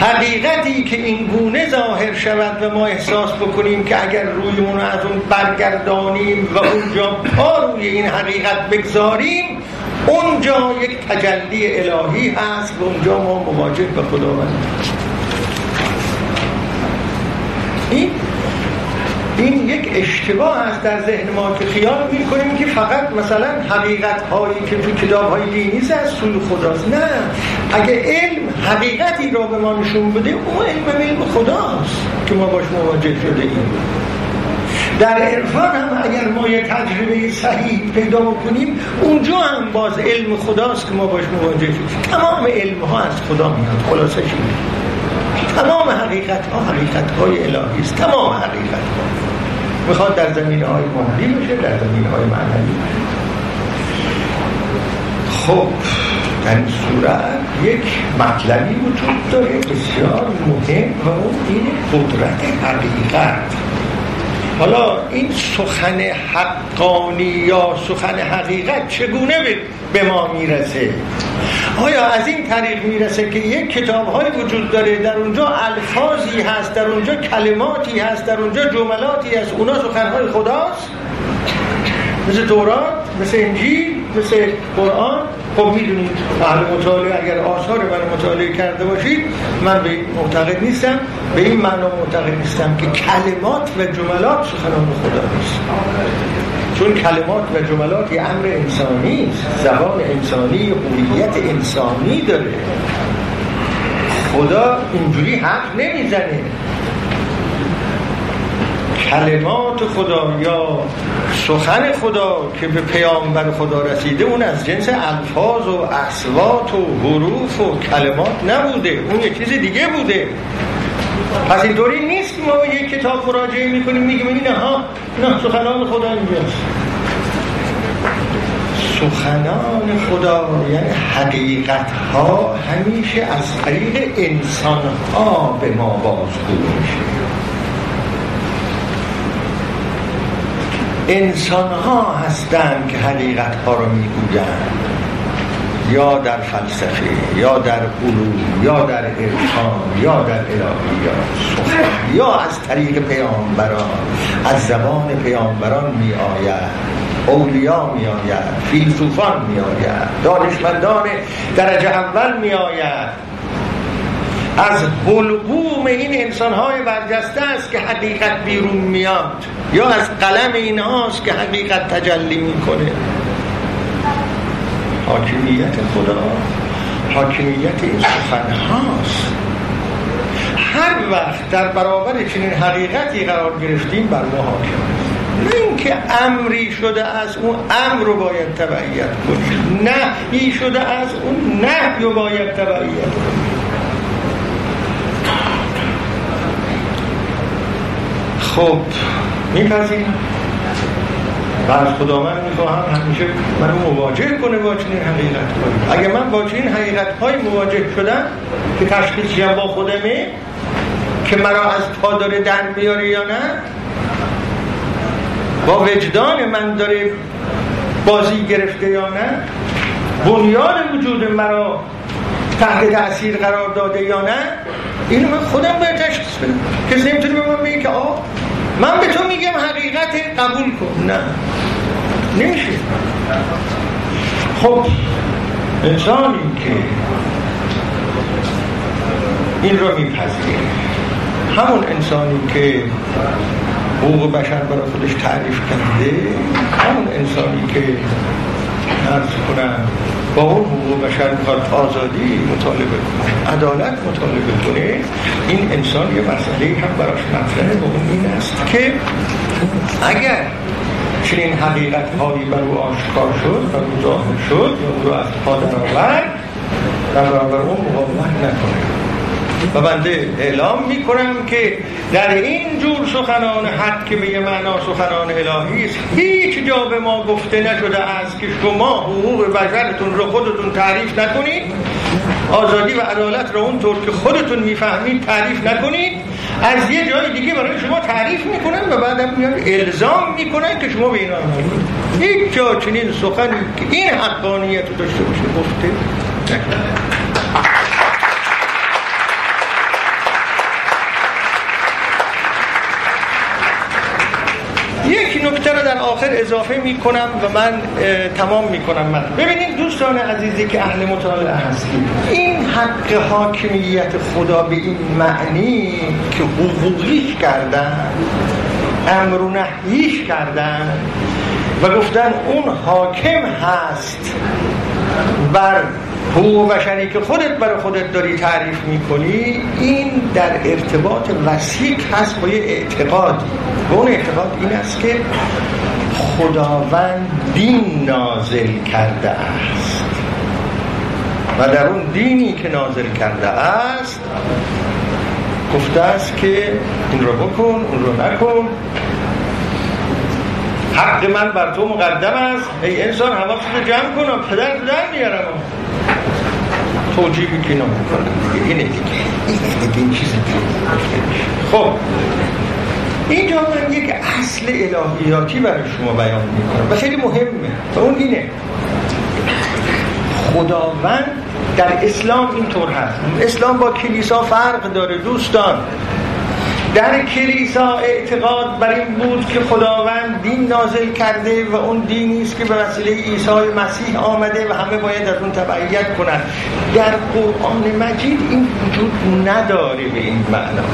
حقیقتی که این گونه ظاهر شود و ما احساس بکنیم که اگر رویمون از اون برگردانیم و اونجا پا روی این حقیقت بگذاریم اونجا یک تجلی الهی هست و اونجا ما مواجه به خداوند این این یک اشتباه است در ذهن ما که خیال می‌کنیم که فقط مثلا حقیقت هایی که تو کتاب های دینی از سوی خداست. نه. اگه علم حقیقتی را به ما نشون بده اون علم علم خداست که ما باش مواجه شده ایم. در عرفان هم اگر ما یه تجربه صحیح پیدا کنیم اونجا هم باز علم خداست که ما باش مواجه شدیم. تمام علم ها از خدا میاد خلاصه تمام حقیقت ها حقیقت های الهی است. تمام حقیقت ها می‌خواد در زمین های مهری باشه در زمین های معنوی خب در این صورت یک مطلبی وجود داره بسیار مهم و اون این قدرت حقیقت. حالا این سخن حقانی یا سخن حقیقت چگونه به ما می‌رسه؟ آیا از این طریق می‌رسه که یک کتاب های وجود داره در اونجا الفاظی هست در اونجا کلماتی هست در اونجا جملاتی هست اونا سخنهای خداست؟ مثل تورات مثل انجیل مثل قرآن؟ خب می‌دونید اهل مطالعه اگر آثار من مطالعه کرده باشید من به این معتقد نیستم به این معنا معتقد نیستم که کلمات و جملات سخنان خدا نیست. چون کلمات و جملات یه امر انسانی زبان انسانی هویت انسانی داره. خدا اینجوری حرف نمی‌زنه. کلمات خدا یا سخن خدا که به پیامبر خدا رسیده اون از جنس الفاظ و اصوات و حروف و کلمات نبوده. اون یه چیز دیگه بوده. پس اینطوری نیست ما یک کتاب مراجعه می‌کنیم میگیم این ها نه سخنان خدا اینجاست. سخنان خدا یعنی حقیقت ها همیشه از طریق انسان ها به ما بازگو میشه. انسان ها هستند که حقیقت ها رو می‌گویند. یا در فلسفه یا در علوم یا در عرفان یا در الهیات یا از طریق پیامبران از زبان پیامبران می آید اولیا می آید فیلسوفان می آید دانشمندان درجه اول می آید از حلقوم این انسان های برجسته است که حقیقت بیرون میاد یا از قلم این هاست که حقیقت تجلی می‌کنه. حاکمیت خدا حاکمیت این سخن هاست هر وقت در برابر چنین حقیقتی قرار گرفتیم بر ما حاکم نه اینکه امری شده از اون امر رو باید تبعیت کنیم. نهی شده از اون نهی رو باید تبعیت کنیم. خب میپذیرم. و از من می‌خواهم همیشه من مواجه کنه با چنین حقیقت هایی اگر من با چنین حقیقت های مواجه شدم که تشخیصیم با خودمه که مرا از پا داره در میاره یا نه با وجدان من داره بازی گرفته یا نه بنیاد وجود مرا تحت تاثیر قرار داده یا نه اینو من خودم باید تشخیص بدم. کسی نمی‌تونه به من بگه که آه من به تو میگم حقیقت قبول کن. نه. نمیشه. خب انسانی که این رو میپذیره. همون انسانی که حقوق بشر برای خودش تعریف کرده همون انسانی که ارز کنم با اون حقوق بشر می‌خواد آزادی مطالبه کنه عدالت مطالبه کنه این انسان یه مسئله هم براش مطرحه. و اون این است که اگر چنین حقیقت هایی بر او آشکار شد و او ظاهر شد یا او رو از پا در آورد در برابر اون مقاومت نکنه. و بنده اعلام می کنم که در این جور سخنان حد که به معنا سخنان الهی است هیچ جا به ما گفته نشده است که شما حقوق بشرتون رو خودتون تعریف نکنید. آزادی و عدالت رو اونطور که خودتون می‌فهمید تعریف نکنید. از یه جای دیگه برای شما تعریف می‌کنن و بعدم میان الزام می‌کنن که شما به این هیچ جا چنین سخنی که این حقانیت داشته باشه گفته نکنید در آخر اضافه می کنم و من تمام می کنم من. ببینید دوستان عزیزی که اهل مطالعه هستید این حق حاکمیت خدا به این معنی که حقوقیش کردن امر و کردن و گفتن اون حاکم هست بر حقوق بشری که خودت برای خودت داری تعریف می‌کنی این در ارتباط وسیع هست با یه اعتقاد. و اون اعتقاد این است که خداوند دین نازل کرده است. و در اون دینی که نازل کرده است گفته است که این رو بکن اون رو نکن. حق من بر تو مقدم است. ای انسان حواست رو جمع کن پدر در میارم. توجیه که اینا می‌کنن اینه دیگه. اینه دیگه این چیز خب. اینجا من یک اصل الهیاتی برای شما بیان می‌کنم و خیلی مهمه. و اون اینه. خداوند در اسلام اینطور هست. اسلام با کلیسا فرق داره دوستان. در کلیسا اعتقاد بر این بود که خداوند دین نازل کرده و اون دینی است که به وسیله عیسی مسیح آمده و همه باید از اون تبعیت کنند. در قرآن مجید این وجود نداره به این معنا.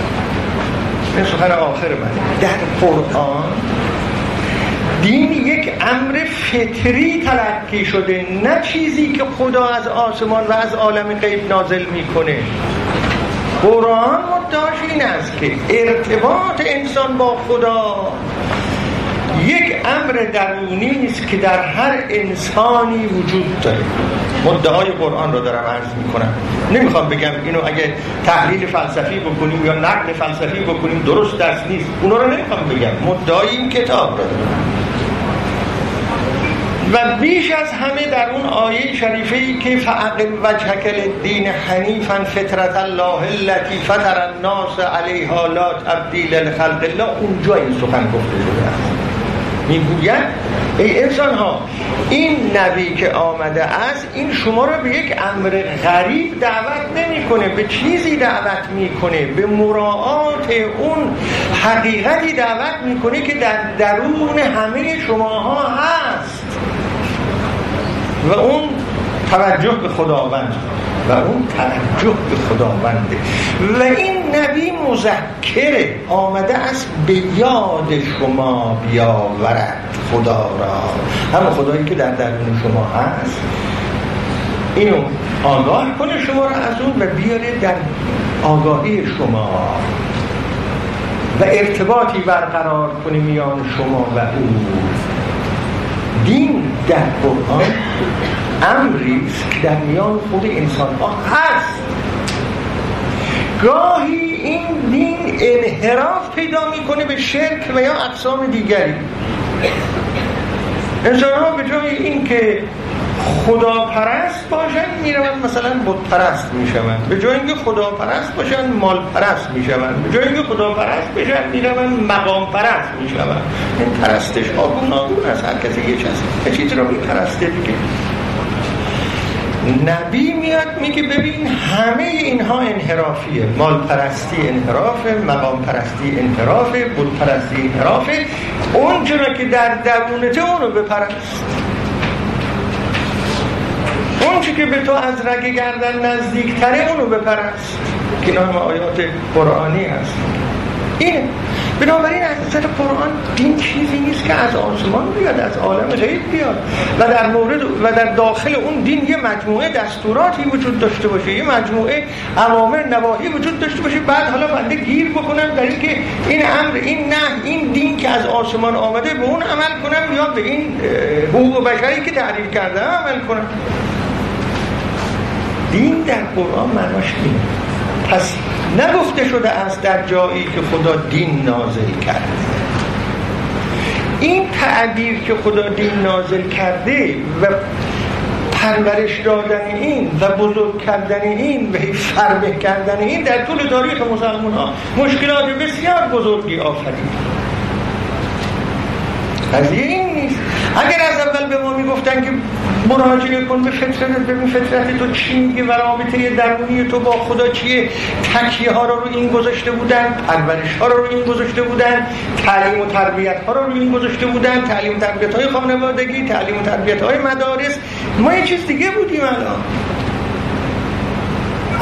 این سخن آخر من. در قرآن دین یک امر فطری تلقی شده نه چیزی که خدا از آسمان و از عالم غیب نازل می‌کنه. قرآن مدعاش این است که ارتباط انسان با خدا یک امر درونی است که در هر انسانی وجود داره. مدعای قرآن رو دارم عرض می‌کنم. نمی‌خوام بگم اینو اگه تحلیل فلسفی بکنیم یا نقل فلسفی بکنیم درست درس نیست. اونا رو نمی‌خوام بگم. مدعای این کتاب رو و بیش از همه در اون آیه شریفه ای که فعقل وجهک دین حنیفا فطرت الله التي فطر الناس علیها لا تبدیل لخلق الله اونجا این سخن گفته شده است. می‌گوید ای انسان ها این نبی که آمده است این شما را به یک امر غریب دعوت نمی‌کنه به چیزی دعوت می‌کنه به مراعات اون حقیقتی دعوت می‌کنه که در درون همه شماها هست. و اون توجه به خداوند و اون توجه به خداونده و این نبی مذکره آمده است به یاد شما بیاورد خدا را. همه خدایی که در درون شما هست اینو آگاه کنه شما را از اون و بیاره در آگاهی شما. و ارتباطی برقرار کنه میان شما و او. دین در قرآن امری که در میان خود انسان ها هست. گاهی این دین انحراف پیدا می‌کنه به شرک و یا اقسام دیگری. انسان ها به جای این که خدا پرست باشن میرون مثلا بود پرست میشون به جای اینکه خدا پرست باشن مال پرست میشون به جای اینکه خدا پرست بشن میرون مقام پرست میشون این پرستش آگون آگون از هر کسی یه چیز چیز رو میپرسته دیگه. نبی میاد میگه ببین همه اینها انحرافیه. مال پرستی انحرافه مقام پرستی انحرافه بود پرستی انحرافه اون که در درونته اونو بپرست. اون که به تو از رگ گردن نزدیکتره اونو بپرست. که همه آیات قرآنی هست. اینه. بنابراین از نظر قرآن دین چیزی نیست که از آسمان بیاد از عالم غیب بیاد. و در مورد و در داخل اون دین یه مجموعه دستوراتی وجود داشته باشه. یه مجموعه اوامر نواهی وجود داشته باشه. بعد حالا بنده گیر بکنم در اینکه این امر این نه این دین که از آسمان آمده به اون عمل کنم یا به این حقوق بشری که تعریف کرده عمل کنم. دین در قرآن معناش اینه. پس نگفته شده است در جایی که خدا دین نازل کرده این تعبیر که خدا دین نازل کرده و پرورش دادن این و بزرگ کردن این و فربه کردن این در طول تاریخ مسلمان ها مشکلات بسیار بزرگی آفرید قضیه این اگر از اول به ما می‌گفتن که مراجعه کن به فطرت ببین فطرت تو چی میگه و رابطه درونی تو با خدا چیه؟ تکیه ها رو رو این گذاشته بودن پرورش ها رو رو این گذاشته بودن تعلیم و تربیت ها رو رو این گذاشته بودن تعلیم و تربیت های خانوادگی تعلیم و تربیت های مدارس. ما یه چیز دیگه بودیم الان.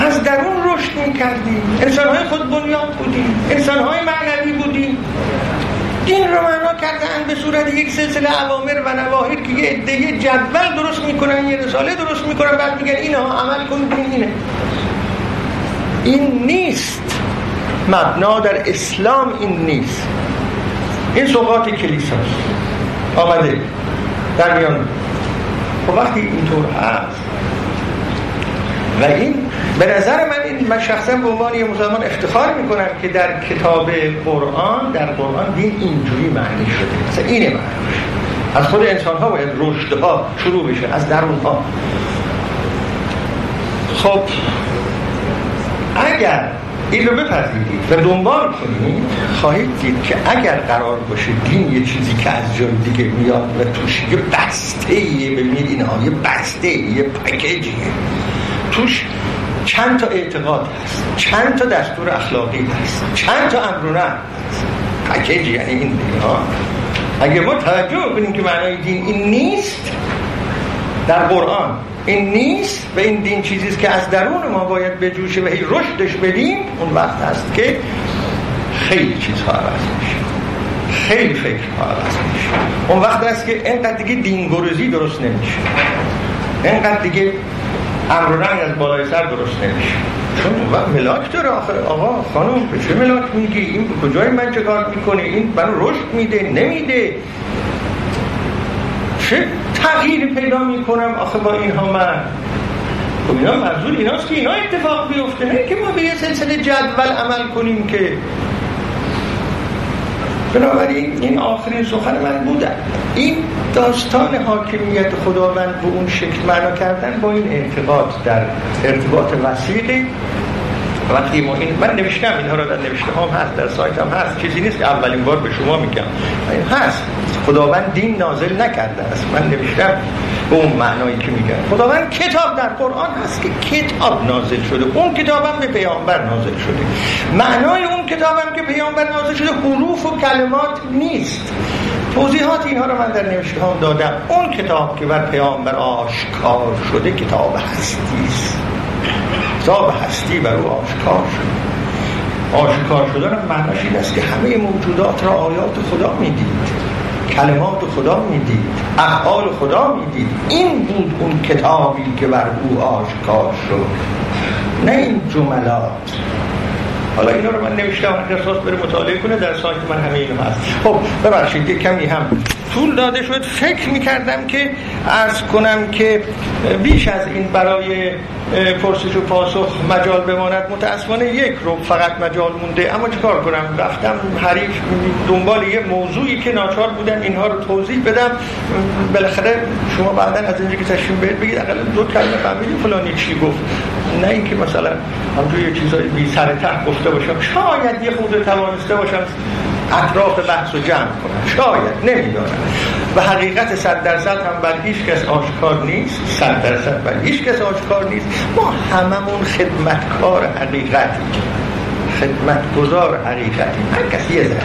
از درون رشد می‌کردیم انسان های خود بنیاد بودیم. انسان های معنوی بودیم. دین رو معنا کردن به صورت یک سلسله عوامر و نواهی که یه عده جدول درست می‌کنن یه رساله درست می‌کنن بعد میگن اینها عمل کن اینه. این نیست. مبنا در اسلام این نیست. این سوقات کلیساست. آمده. در میان. خب وقتی اینطور هست و این به نظر من این من شخصا به عنوان یه مسلمان افتخار می‌کنم که در کتاب قرآن در قرآن دین اینجوری معنی شده. مثلا اینه معنی. از خود انسان ها باید رشدها شروع بشه از درون ها خب اگر این رو بپذیرید و دنبال کنید خواهید دید که اگر قرار باشه دین یه چیزی که از جای دیگه میاد و توش یه بسته ایه ببینید اینها یه بسته یه پکیجیه توش چند تا اعتقاد هست چند تا دستور اخلاقی هست چند تا امر هست. پکیج یعنی این ها. اگه ما توجه کنیم که معنای دین این نیست در قرآن این نیست و این دین چیزیست که از درون ما باید بجوشه و هی رشدش بدیم اون وقت هست که خیلی چیزها عوض میشه. خیلی فکرها عوض میشه. اون وقت هست که اینقدر دیگه دینگرزی درست نمیشه. اینقدر دیگه امر رنگ از بالای سر درست نمیشه. چون وقت ملاک داره آخر. آقا خانم به چه ملاک میگی؟ این کجای من چه کار می‌کنه؟ این منو رشد میده نمیده. چه تغییری پیدا می‌کنم؟ آخه با اینها من. خب اینا منظور ایناست که اینا اتفاق بیفته. نه که ما به یه سلسله جدول عمل کنیم که بنابراین این آخرین سخن من بودن این داستان حاکمیت خداوند به اون شکل معنا کردن با این اعتقاد در ارتباط وسیقی. وقتی ما این من نوشتم اینها رو در نوشته هم هست در سایت هم هست. چیزی نیست که اولین بار به شما میگم. هست. خداوند دین نازل نکرده است. من نوشتم به اون معنایی که میگم. خداوند کتاب در قرآن هست که کتاب نازل شده. اون کتاب هم به پیامبر نازل شده. معنای اون کتاب هم که پیامبر نازل شده حروف و کلمات نیست. توضیحات اینها رو من در نوشته هم دادم. اون کتاب که بر پیامبر آشکار شده کتاب هستی است. کتاب هستی بر او آشکار شده. آشکار شدن معناش این است که همه موجودات را آیات خدا می‌دید. کلمات خدا می‌دید. افعال خدا می‌دید. این بود اون کتابی که بر او آشکار شد. نه این جملات. حالا اینا رو من نوشتم هر کس بره مطالعه کنه در سایت من همه اینو هست. خب ببخشید کمی هم طول داده شد. فکر می‌کردم که عرض کنم که بیش از این برای پرسش و پاسخ مجال بماند. متاسفانه یک رو فقط مجال مونده. اما چیکار کنم؟ رفتم حریف دنبال یه موضوعی که ناچار بودم اینها رو توضیح بدم. بالاخره شما بعدا از اینجا که تشریف بهت بگید اقلا دو کلمه فهمیدید فلانی چی گفت. نه اینکه مثلا همجور یه چیزای بی سر ته گفته باشم. شاید یه خود توانسته باشم اطراف بحث و جمع کنم. شاید. نمی‌دانم و حقیقت صد درصد هم بر هیچ کس آشکار نیست صد درصد بر هیچ کس آشکار نیست. ما هممون خدمتکار حقیقتی خدمتگزار حقیقتی هر کسی یه ذره.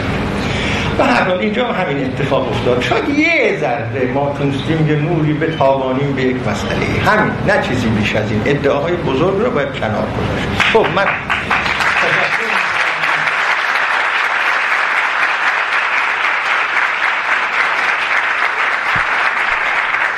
و هر حال اینجا همین اتفاق افتاد. شاید یه ذره ما تونستیم یه نوری به تاوانیم به یک مسئله. همین نه چیزی بیش از این. ادعاهای بزرگ رو باید کنار گذاشت. خب من